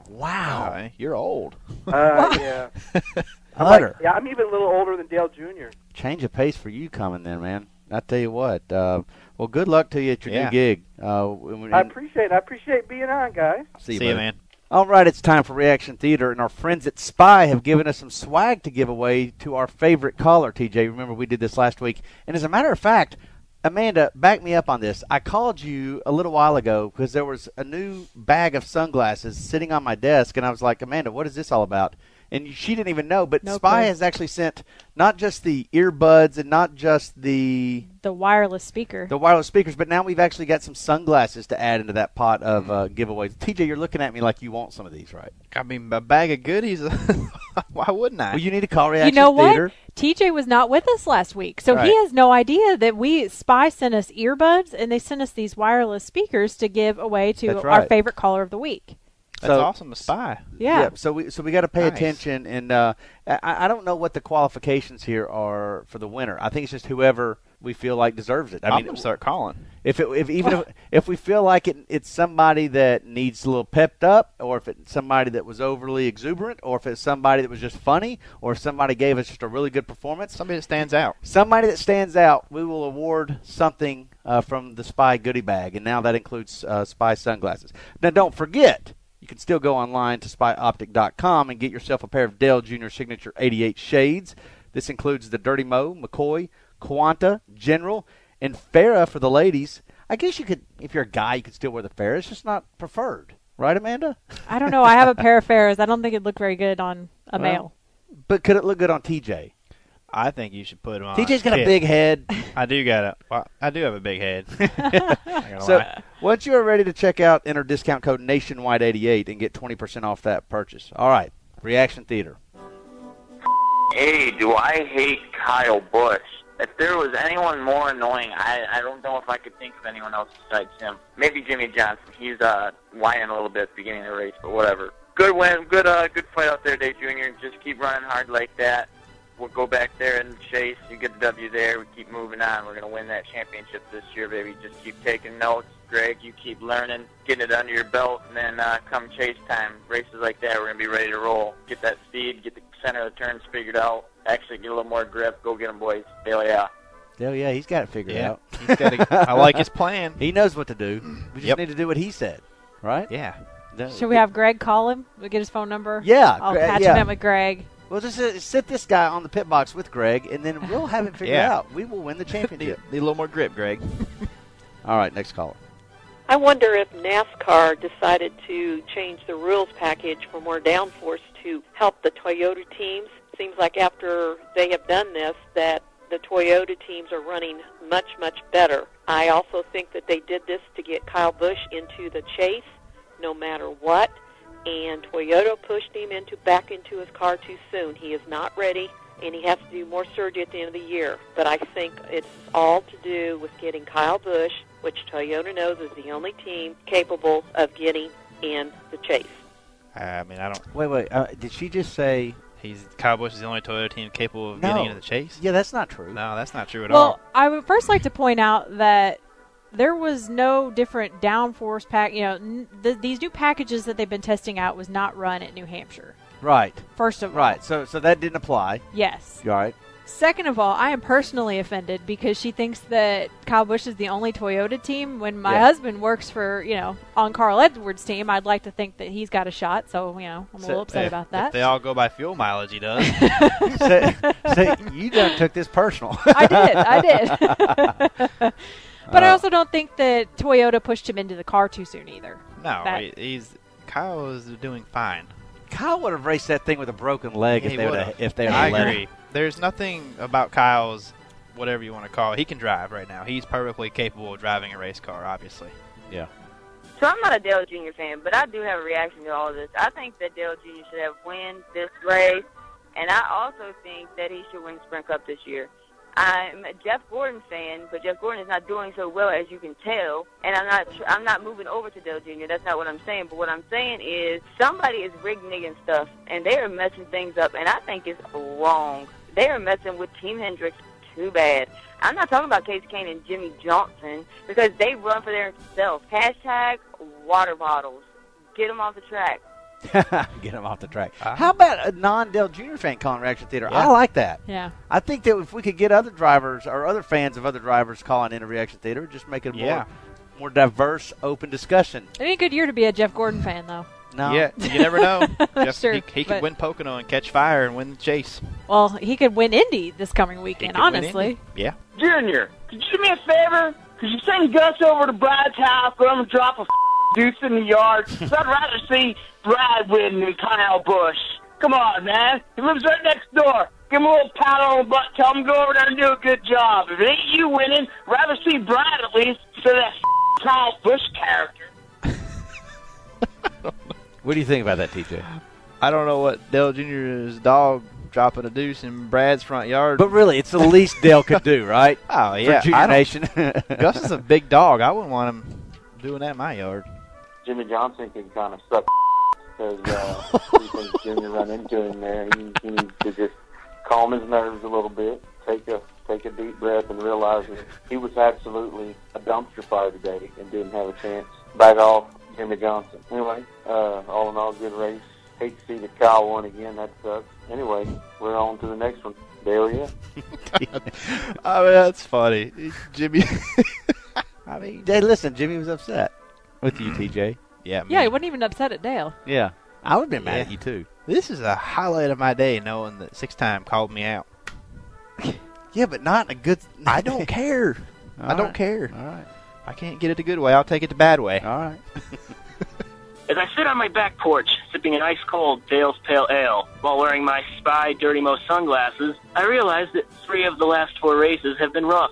wow, Uh, you're old. Uh, yeah, I'm like, yeah, I'm even a little older than Dale Jr. Change of pace for you coming then, man. I tell you what. Uh, well, good luck to you at your Yeah. new gig. Uh, when- I and- appreciate. I appreciate being on, guys. see you, See you, man. All right, it's time for Reaction Theater, and our friends at Spy have given us some swag to give away to our favorite caller, TJ. Remember, we did this last week. And as a matter of fact, Amanda, back me up on this. I called you a little while ago because there was a new bag of sunglasses sitting on my desk, and I was like, Amanda, what is this all about? And she didn't even know, but No Spy clue. has actually sent not just the earbuds and not just the The wireless speaker. the wireless speakers, but now we've actually got some sunglasses to add into that pot of uh, giveaways. TJ, you're looking at me like you want some of these, right? I mean, a bag of goodies. Why wouldn't I? Well, you need to call reaction. you Reaction know what? TJ was not with us last week, so Right. he has no idea that we Spy sent us earbuds and they sent us these wireless speakers to give away to That's our favorite caller of the week. That's So- awesome to spy. Yeah. So we so we got to pay Nice. attention, and uh, I, I don't know what the qualifications here are for the winner. I think it's just whoever we feel like deserves it. I I'm mean, gonna start calling. if it if even if, if we feel like it, it's somebody that needs a little pepped up, or if it's somebody that was overly exuberant, or if it's somebody that was just funny, or if somebody gave us just a really good performance, Somebody that stands out. somebody that stands out, we will award something uh, from the Spy goodie bag, and now that includes uh, Spy sunglasses. Now, don't forget, you can still go online to spyoptic.com and get yourself a pair of Dale Junior Signature 88 shades. This includes the Dirty Mo, McCoy, Quanta, General, and Farah for the ladies. I guess you could, if you're a guy, you could still wear the Farah. It's just not preferred, right, Amanda? I don't know. I have a pair of Ferris. I don't think it'd look very good on a Well, male. But could it look good on TJ? I think you should put him on. TJ's got a big head. I do got a. Well, I do have a big head. So lie. once you are ready to check out, enter discount code Nationwide88 and get 20% off that purchase. All right, Reaction Theater. Hey, do I hate Kyle Busch? If there was anyone more annoying, I I don't know if I could think of anyone else besides him. Maybe Jimmie Johnson. He's uh whining a little bit at the beginning of the race, but whatever. Good win, good uh good fight out there, Dale Jr. Just keep running hard like that. We'll go back there and chase. You get the W there. We keep moving on. We're gonna win that championship this year, baby. Just keep taking notes, Greg. You keep learning, getting it under your belt, and then uh, come chase time, races like that, we're gonna be ready to roll. Get that speed, get the center of the turns figured out. Actually, get a little more grip. Go get them, boys. Hell yeah. Hell yeah, he's got it figured Yeah, out. he's got a- I like his plan. He knows what to do. We just Yep. need to do what he said, right? Yeah. Should we have Greg call him? We get his phone number. Yeah, I'll Gre- patch yeah. him in with Greg. Well, just uh, sit this guy on the pit box with Greg, and then we'll have it figured Yeah. out. We will win the Need, championship. need a little more grip, Greg. All right, next caller. I wonder if NASCAR decided to change the rules package for more downforce to help the Toyota teams. Seems like after they have done this that the Toyota teams are running much, much better. I also think that they did this to get Kyle Busch into the chase no matter what. And Toyota pushed him into back into his car too soon. He is not ready and he has to do more surgery at the end of the year. But I think it's all to do with getting Kyle Busch, which Toyota knows is the only team capable of getting in the chase. I mean, I don't. Wait, wait. Uh, did she just say? He's Kyle Busch is the only Toyota team capable of No. getting into the chase. Yeah, that's not true. No, that's not true at Well, all. I would first like to point out that there was no different downforce pack. You know, n- th- these new packages that they've been testing out was not run at New Hampshire. Right. First of all, Right. So, so that didn't apply. yes. All right? Second of all, I am personally offended because she thinks that Kyle Busch is the only Toyota team. When my Yeah. husband works for, you know, on Carl Edwards' team, I'd like to think that he's got a shot. So, you know, I'm a little upset If- about If that. they all go by fuel mileage, he does. so, so you done took this personal. I did, I did. but I Uh, also don't think that Toyota pushed him into the car too soon either. no, That- he's Kyle is doing fine. Kyle would have raced that thing with a broken leg Yeah, if they would would've. If they I would have agree. him. There's nothing about Kyle's whatever you want to call it. He can drive right now. He's perfectly capable of driving a race car. Obviously. Yeah. So I'm not a Dale Jr. fan, but I do have a reaction to all of this. I think that Dale Jr. should have won this race, and I also think that he should win Sprint Cup this year. I'm a Jeff Gordon fan, but Jeff Gordon is not doing so well as you can tell, and I'm not I'm not moving over to Dale Jr. That's not what I'm saying. But what I'm saying is somebody is rigging stuff, and they are messing things up, and I think it's wrong. They are messing with Team Hendricks too bad. I'm not talking about Kasey Kahne and Jimmie Johnson because they run for their themselves. Hashtag water bottles. Get them off the track. Get him off the track. Uh-huh. How about a non-Dale Jr. fan calling Reaction Theater? Yeah. I like that. Yeah. I think that if we could get other drivers or other fans of other drivers calling into Reaction Theater, it'd just make it a Yeah. more more diverse, open discussion. It'd be a good year to be a Jeff Gordon fan, though. No. Yeah, you never know. That's Jeff, true, He, he could win Pocono and catch fire and win the chase. Well, he could win Indy this coming weekend, honestly. Yeah. Junior, could you do me a favor? Could you send Gus over to Brad's house, let him drop a f- deuce in the yard? 'Cause I'd rather see Brad win than Kyle Busch. Come on, man. He lives right next door. Give him a little pat on the butt. Tell him to go over there and do a good job. If it ain't you winning, rather see Brad at least instead of that Kyle Busch character. What do you think about that, TJ? I don't know what Dale Jr.'s dog dropping a deuce in Brad's front yard. But really, it's the least Dale could do, right? oh yeah, Junior I don't- Nation. Gus is a big dog. I wouldn't want him doing that in my yard. Jimmie Johnson can kind of suck because uh, he thinks Junior run into him there. He, he needs to just calm his nerves a little bit, take a take a deep breath, and realize that he was absolutely a dumpster fire today and didn't have a chance. Back off, Jimmie Johnson. Anyway, uh, all in all, good race. Hate to see that Kyle won again. That sucks. Anyway, we're on to the next one. There we go. I mean, that's funny. Jimmie. I mean, hey, listen, Jimmie was upset with you, TJ. Yeah. Yeah, he wasn't even upset at Dale. Yeah, I would have been mad Yeah. at you too. This is a highlight of my day, knowing that six time called me out. Yeah, but not in a good. I don't care. I don't right. care. All right. I can't get it the good way. I'll take it the bad way. All right. As I sit on my back porch, sipping an ice cold Dale's Pale Ale, while wearing my Spy Dirty Mo sunglasses, I realize that three of the last four races have been rough.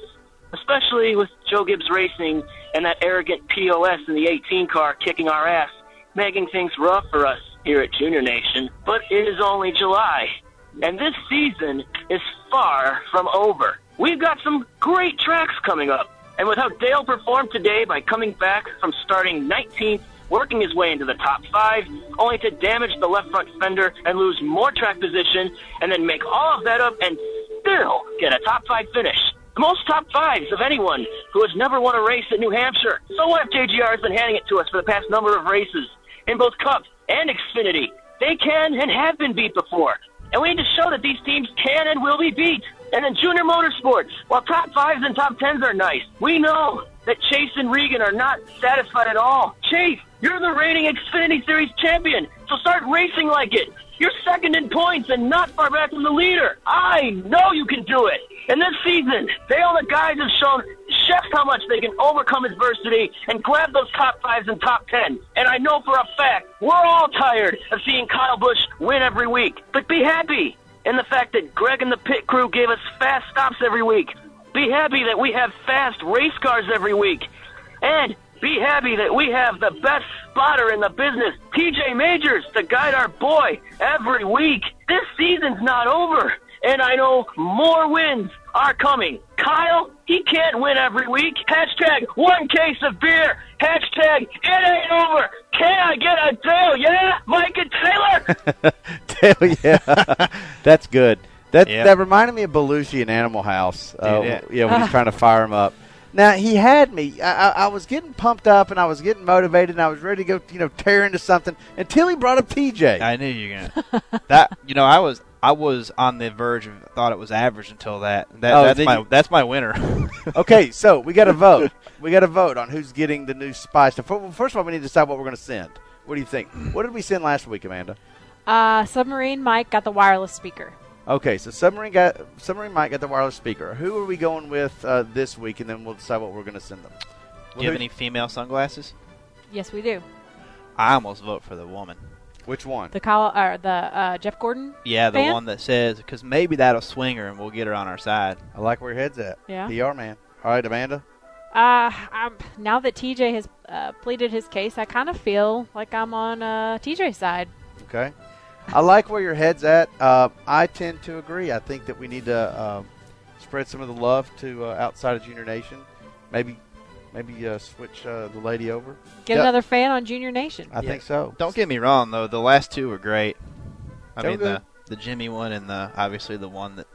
Especially with Joe Gibbs Racing and that arrogant POS in the 18 car kicking our ass, making things rough for us here at Junior Nation. But it is only July, and this season is far from over. We've got some great tracks coming up, and with how Dale performed today by coming back from starting 19th, working his way into the top five, only to damage the left front fender and lose more track position, and then make all of that up and still get a top five finish. Most top fives of anyone who has never won a race at New Hampshire. So what if JGR has been handing it to us for the past number of races in both Cup and Xfinity? They can and have been beat before. And we need to show that these teams can and will be beat. And in Junior Motorsports, while top fives and top tens are nice, we know that Chase and Regan are not satisfied at all. Chase, you're the reigning Xfinity Series champion, so start racing like it. You're second in points and not far back from the leader. I know you can do it. And this season, Dale and the guys have shown just how much they can overcome adversity and grab those top fives and top tens. And I know for a fact, we're all tired of seeing Kyle Busch win every week. But be happy in the fact that Greg and the pit crew gave us fast stops every week. Be happy that we have fast race cars every week. And be happy that we have the best spotter in the business, TJ Majors, to guide our boy every week. This season's not over, and I know more wins are coming. Kyle, he can't win every week. Hashtag one case of beer. Hashtag it ain't over. Can I get a deal? Yeah, Mike and Taylor. Hell yeah, that's good. That Yeah. that reminded me of Belushi in Animal House. Uh, yeah. yeah, when he's trying to fire him up. Now he had me. I, I, I was getting pumped up and I was getting motivated and I was ready to go, you know, tear into something until he brought up TJ. I knew you were gonna. that you know, I was I was on the verge of thought it was average until that. That Oh, that's my you- that's my winner. okay, so we got to vote. We got to vote on who's getting the new spy stuff. First of all, we need to decide what we're going to send. What do you think? What did we send last week, Amanda? Uh, Submarine Mike got the wireless speaker. Okay, so submarine got submarine Mike got the wireless speaker. Who are we going with uh, this week, and then we'll decide what we're going to send them. Do you have any female sunglasses? Yes, we do. I almost vote for the woman. Which one? The Kyle, or the uh, Jeff Gordon. Yeah, the fan? one that says because maybe that'll swing her and we'll get her on our side. I like where your head's at. Yeah. PR man. All right, Amanda. Uh, I'm, now that TJ has uh, pleaded his case, I kind of feel like I'm on uh, TJ's side. Okay. I like where your head's at. Uh, I tend to agree. I think that we need to uh, spread some of the love to uh, outside of Junior Nation. Maybe, maybe uh, switch uh, the lady over. Get Yeah. another fan on Junior Nation. I think so. Don't get me wrong though, the last two were great. I They were mean good. the the Jimmy one and the obviously the one that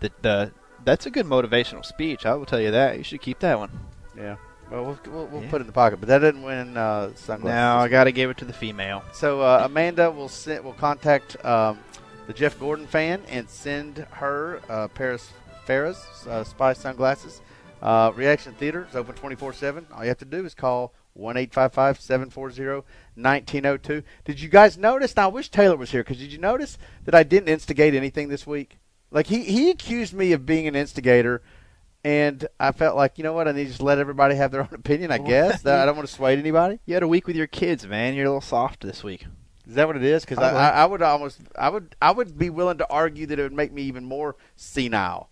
the, the that's a good motivational speech. I will tell you that. You should keep that one. Yeah. Well, we'll, we'll, we'll put it in the pocket, but that didn't win uh, sunglasses. Now I got to give it to the female. So uh, Amanda will send, will contact um, the Jeff Gordon fan and send her uh, Paris Farah's uh, spy sunglasses. Uh, Reaction Theater is open 24 7. All you have to do is call 1 855 740 1902. Did you guys notice? Now, I wish Taylor was here because did you notice that I didn't instigate anything this week? Like, he, he accused me of being an instigator. And I felt like, you know what? I need to just let everybody have their own opinion, I guess. I don't want to sway anybody. You had a week with your kids, man. You're a little soft this week. Is that what it is? Because I, I, I would almost, I would, I would be willing to argue that it would make me even more senile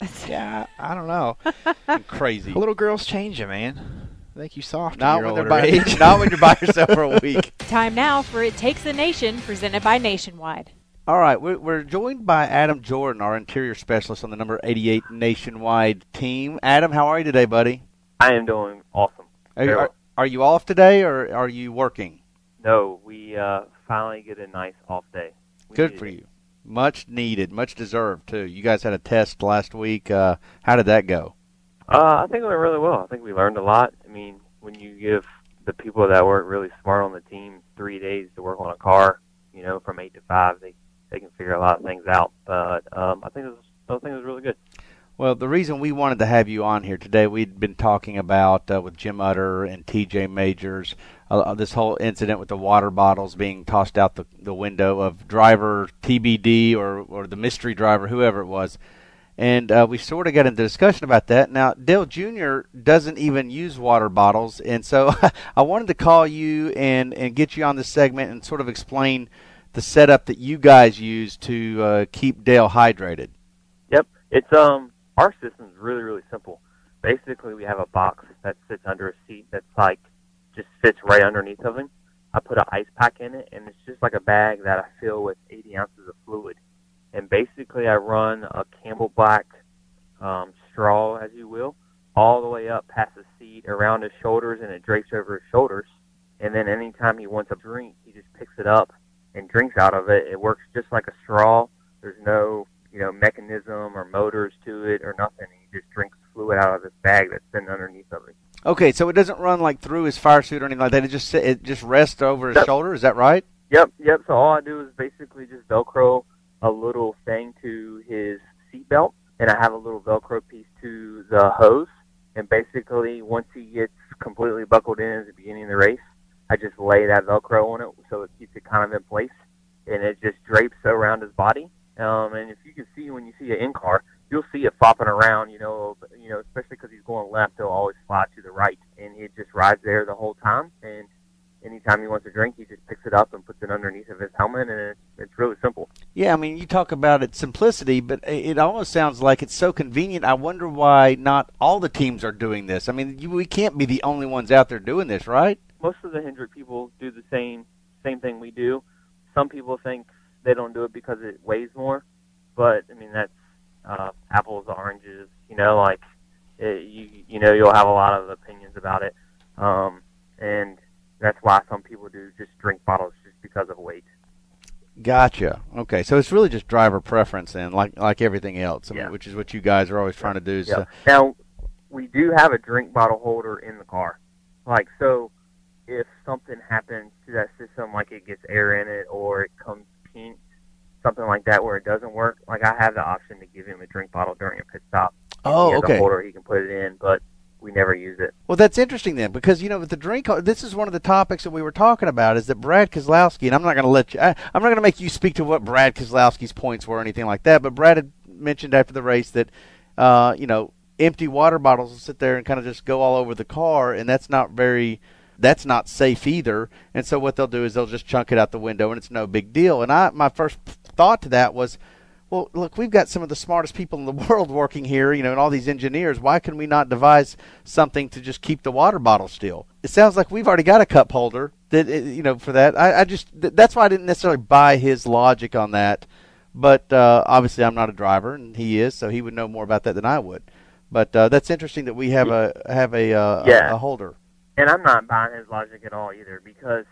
yeah, I don't know. and crazy. Little girls change you, man. I think you soft Not in your when they're older by, age. not when you're by yourself for a week. Time now for It Takes a Nation, presented by Nationwide. All right, we're, we're joined by Adam Jordan, our interior specialist on the number 88 nationwide team. Adam, how are you today, buddy? I am doing awesome. Are, you- are, are you off today or are you working? No, we uh, finally get a nice off day. We Good for it. you. Much needed, much deserved too. You guys had a test last week. Uh, how did that go? Uh, I think it went really well. I think we learned a lot. I mean, when you give the people that work really smart on the team three days to work on a car, you know, from eight to five, they they can figure a lot of things out. But um, I think was I think it was really good. Well, the reason we wanted to have you on here today, we'd been talking about uh, with Jim Utter and T.J. Majors uh, this whole incident with the water bottles being tossed out the, the window of driver TBD or or the mystery driver, whoever it was. And uh, we sort of got into discussion about that. Now, Dale Jr. doesn't even use water bottles, and so I wanted to call you and, and get you on this segment and sort of explain the setup that you guys use to uh, keep Dale hydrated. Yep, it's um our system's really really simple. Basically, we have a box that sits under a seat that's like just fits right underneath of him. I put an ice pack in it, and it's just like a bag that I fill with 80 ounces of fluid. And basically, I run a CamelBak um, straw, as you will, all the way up past the seat, around his shoulders, and it drapes over his shoulders. And then anytime he wants a drink, he just picks it up and drinks out of it. It works just like a straw. There's no, you know, mechanism or motors to it or nothing. He just drinks fluid out of this bag that's sitting underneath of it. Okay, so it doesn't run like through his fire suit or anything like that. It just it just rests over his Yep. shoulder. Is that right? Yep, yep. So all I do is basically just Velcro a little thing to his seat belt, and I have a little Velcro piece to the hose. And basically, once he gets completely buckled in at the beginning of the race, I just lay that Velcro on it so it keeps it kind of in place, and it just drapes around his body. Um, and if you can see when you see an in car, you'll see it flopping around. You know, you know, especially because he's going left, he'll always fly to the right, and it just rides there the whole time. And anytime he wants a drink, he just picks it up and puts it underneath of his helmet, and it's, it's really simple. Yeah, I mean, you talk about its simplicity, but it almost sounds like it's so convenient. I wonder why not all the teams are doing this. I mean, you, we can't be the only ones out there doing this, right? Most of the Hendrick people do the same same thing we do. Some people think they don't do it because it weighs more, but I mean that's uh, apples oranges. You know, like it, you you know you'll have a lot of opinions about it, um, and that's why some people do just drink bottles just because of weight. Gotcha. Okay, so it's really just driver preference, and like like everything else, I mean, Yeah. which is what you guys are always trying to do. Is, Yeah. Now, we do have a drink bottle holder in the car. Like, so if something happens to that system, like it gets air in it or it comes pink, something like that where it doesn't work, like I have the option to give him a drink bottle during a pit stop. Oh, he okay. a holder he can put it in, but we never use it. Well, that's interesting then, because you know, with the drink, this is one of the topics that we were talking about. Is that Brad Keselowski? And I'm not going to let you. I, I'm not going to make you speak to what Brad Keselowski's points were or anything like that. But Brad had mentioned after the race that, uh, you know, empty water bottles will sit there and kind of just go all over the car, and that's not very. That's not safe either. And so what they'll do is they'll just chunk it out the window, and it's no big deal. And I, my first thought to that was, well, look, we've got some of the smartest people in the world working here, you know, and all these engineers. Why can we not devise something to just keep the water bottle still? It sounds like we've already got a cup holder that, you know, for that. I, I just th- that's why I didn't necessarily buy his logic on that. But uh, obviously, I'm not a driver, and he is, so he would know more about that than I would. But uh, that's interesting that we have a have a uh, a- a holder. And I'm not buying his logic at all either because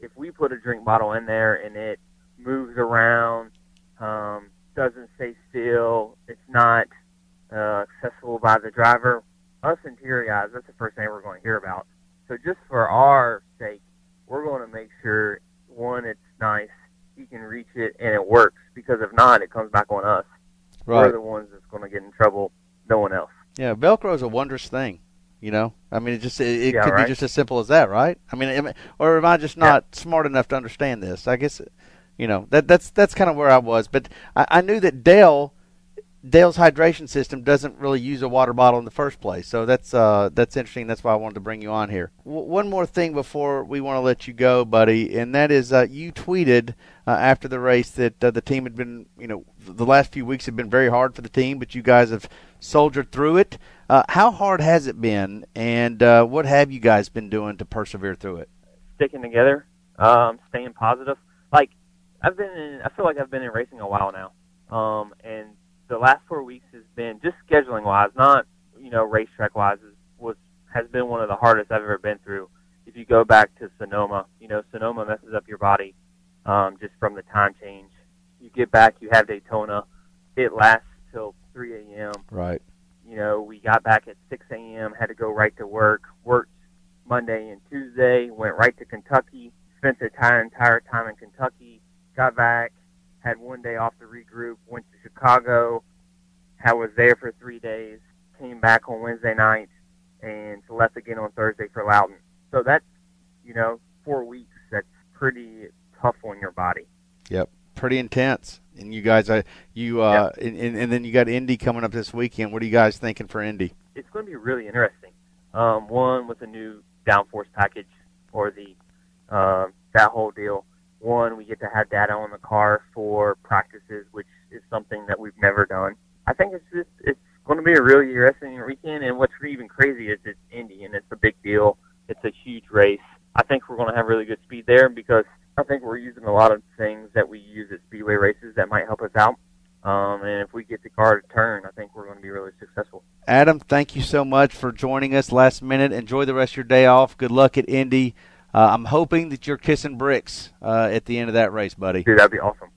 if we put a drink bottle in there and it moves around, um, doesn't stay still, it's not uh, accessible by the driver, us interior guys, that's the first thing we're going to hear about. So just for our sake, we're going to make sure, one, it's nice, he can reach it, and it works because if not, it comes back on us. Right. We're the ones that's going to get in trouble, no one else. Yeah, Velcro is a wondrous thing. You know, I mean, it just it, it Yeah, could right. be just as simple as that, right? I mean, or am I just not smart enough to understand this? I guess, you know, that that's that's kind of where I was. But I, I knew that Dale Dale's hydration system doesn't really use a water bottle in the first place, so that's uh that's interesting. That's why I wanted to bring you on here. W- one more thing before we want to let you go, buddy, and that is uh, you tweeted uh, after the race that uh, the team had been, you know, the last few weeks have been very hard for the team, but you guys have soldiered through it. Uh, how hard has it been, and uh, what have you guys been doing to persevere through it? sticking together, um, staying positive. Like I've been, in, I feel like I've been in racing a while now, um, and the last four weeks has been just scheduling wise, not you know racetrack wise, is, was has been one of the hardest I've ever been through. If you go back to Sonoma, you know Sonoma messes up your body um, just from the time change. You get back, you have Daytona. It lasts till 3 a.m. Right. You know, we got back at 6 a.m., had to go right to work, worked Monday and Tuesday, went right to Kentucky, spent the entire, entire time in Kentucky, got back, had one day off to regroup, went to Chicago, I was there for three days, came back on Wednesday night, and left again on Thursday for Loudon. So that's, you know, four weeks. That's pretty tough on your body. Yep, pretty intense. And you guys, uh, you uh, and, and, and then you got Indy coming up this weekend. What are you guys thinking for Indy? It's going to be really interesting. Um, one with the new downforce package or the uh, that whole deal. One, we get to have data on the car for practices, which is something that we've never done. I think it's just it's going to be a really interesting weekend. And what's even crazy is it's Indy, and it's a big deal. It's a huge race. I think we're going to have really good speed there because I think we're using a lot of things that we use at speedway races that might help us out. Um, and if we get the car to turn, I think we're going to be really successful. Adam, thank you so much for joining us last minute. Enjoy the rest of your day off. Good luck at Indy. Uh, I'm hoping that you're kissing bricks uh, at the end of that race, buddy. Dude, that'd be awesome.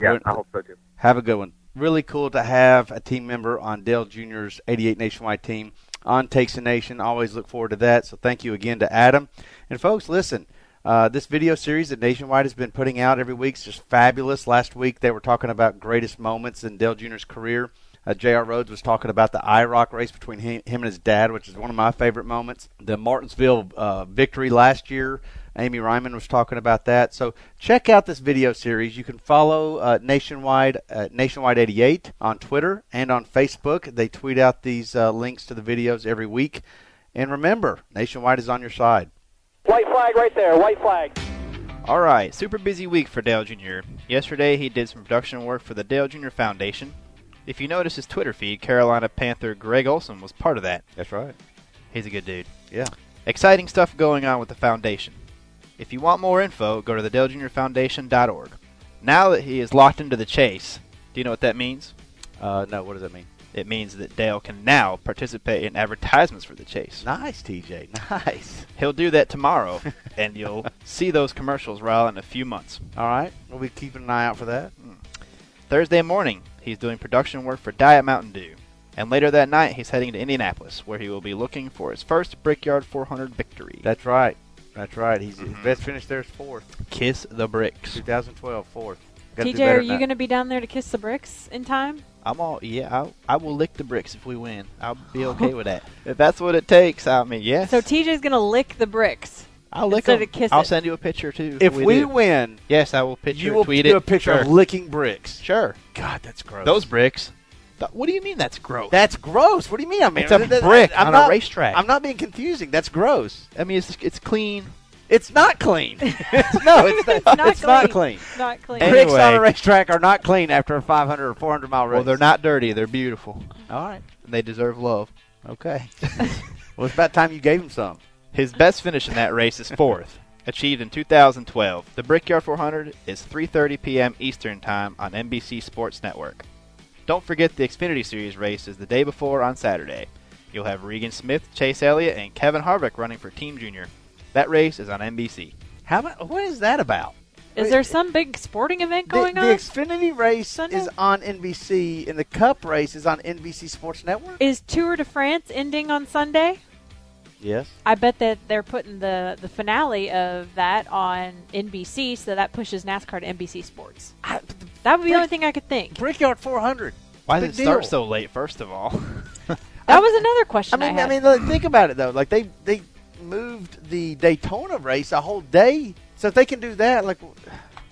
Yeah, I hope so too. Have a good one. Really cool to have a team member on Dale Jr.'s 88 Nationwide team on Takes a Nation. Always look forward to that. So thank you again to Adam. And folks, listen. Uh, this video series that Nationwide has been putting out every week is just fabulous. Last week they were talking about greatest moments in Dale Jr.'s career. Uh, J.R. Rhodes was talking about the IROC race between him, him, and his dad, which is one of my favorite moments. The Martinsville uh, victory last year. Amy Reimann was talking about that. So check out this video series. You can follow uh, Nationwide Nationwide 88 on Twitter and on Facebook. They tweet out these uh, links to the videos every week. And remember, Nationwide is on your side. White flag right there. White flag. All right, super busy week for Dale Jr. Yesterday, he did some production work for the Dale Jr. Foundation. If you notice his Twitter feed, Carolina Panther Greg Olsen was part of that. That's right. He's a good dude. Yeah. Exciting stuff going on with the foundation. If you want more info, go to the DaleJr.Foundation.org. Now that he is locked into the chase, do you know what that means? Uh, no, what does that mean? It means that Dale can now participate in advertisements for the chase. Nice, TJ. Nice. He'll do that tomorrow, and you'll see those commercials roll in a few months. All right. We'll be keeping an eye out for that. Mm. Thursday morning, he's doing production work for Diet Mountain Dew. And later that night, he's heading to Indianapolis, where he will be looking for his first Brickyard 400 victory. That's right. That's right. He's mm-hmm. his best finish there is fourth. Kiss the bricks. 2012 fourth. TJ, are you going to be down there to kiss the bricks in time? I'm all yeah. I'll, I will lick the bricks if we win. I'll be okay with that. If that's what it takes, I mean, yes. So TJ's going to lick the bricks. I'll lick them. Of kiss I'll it. send you a picture too. If we, we win, yes, I will picture. You will tweet do it. a picture sure. of licking bricks. Sure. God, that's gross. Those bricks. Th- what do you mean that's gross? That's gross. What do you mean? I mean, it's a brick I'm on not, a racetrack. I'm not being confusing. That's gross. I mean, it's it's clean. It's not clean. no, it's not. it's not it's clean. not clean. Not clean. Anyway. Bricks on a racetrack are not clean after a 500 or 400 mile race. Well, they're not dirty. They're beautiful. All right. And they deserve love. Okay. well, it's about time you gave him some. His best finish in that race is fourth, achieved in 2012. The Brickyard 400 is 3:30 p.m. Eastern Time on NBC Sports Network. Don't forget the Xfinity Series race is the day before on Saturday. You'll have Regan Smith, Chase Elliott, and Kevin Harvick running for Team Junior. That race is on NBC. How? What is that about? Is there some big sporting event going the on? The Xfinity race Sunday? is on NBC, and the Cup race is on NBC Sports Network. Is Tour de France ending on Sunday? Yes. I bet that they're putting the, the finale of that on NBC, so that pushes NASCAR to NBC Sports. that would be the only thing I could think. Brickyard 400. Why Big did it start so late? First of all, That was another question I I, mean, I, had. mean, like, think about it though. Like they they moved the Daytona race a whole day, so if they can do that, like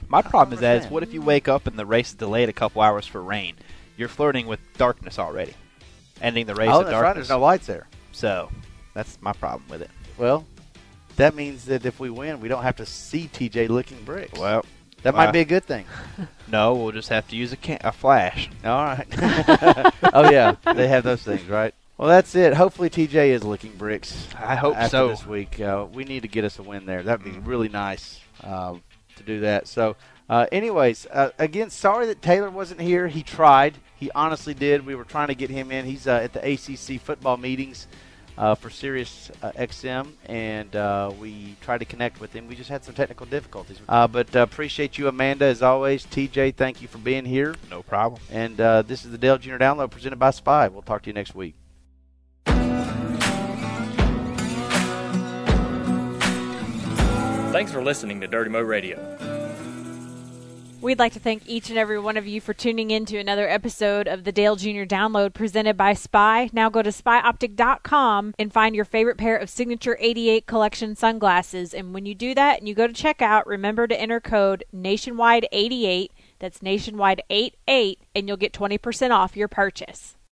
my problem is that is what if you wake up and the race is delayed a couple hours for rain? You're flirting with darkness already, ending the race oh, at that's right. darkness. There's no lights there. So that's my problem with it. Well, that means that if we win, we don't have to see TJ licking bricks. Well, that might uh, be a good thing. No, we'll just have to use a, can- a flash. All right. oh yeah, they have those things, right? Well, that's it. Hopefully, TJ is licking bricks. I hope so. This week, uh, we need to get us a win there. That'd be really nice uh, to do that. So, uh, anyways, uh, again, sorry that Taylor wasn't here. He tried. He honestly did. We were trying to get him in. He's uh, at the ACC football meetings uh, for Sirius uh, XM, and uh, we tried to connect with him. We just had some technical difficulties. Uh, but uh, appreciate you, Amanda, as always. TJ, thank you for being here. No problem. And uh, this is the Dale Jr. Download presented by Spy. We'll talk to you next week. Thanks for listening to Dirty Mo Radio. We'd like to thank each and every one of you for tuning in to another episode of the Dale Jr. Download presented by Spy. Now go to spyoptic.com and find your favorite pair of Signature 88 collection sunglasses. And when you do that and you go to checkout, remember to enter code Nationwide88. That's Nationwide 88, and you'll get 20% off your purchase.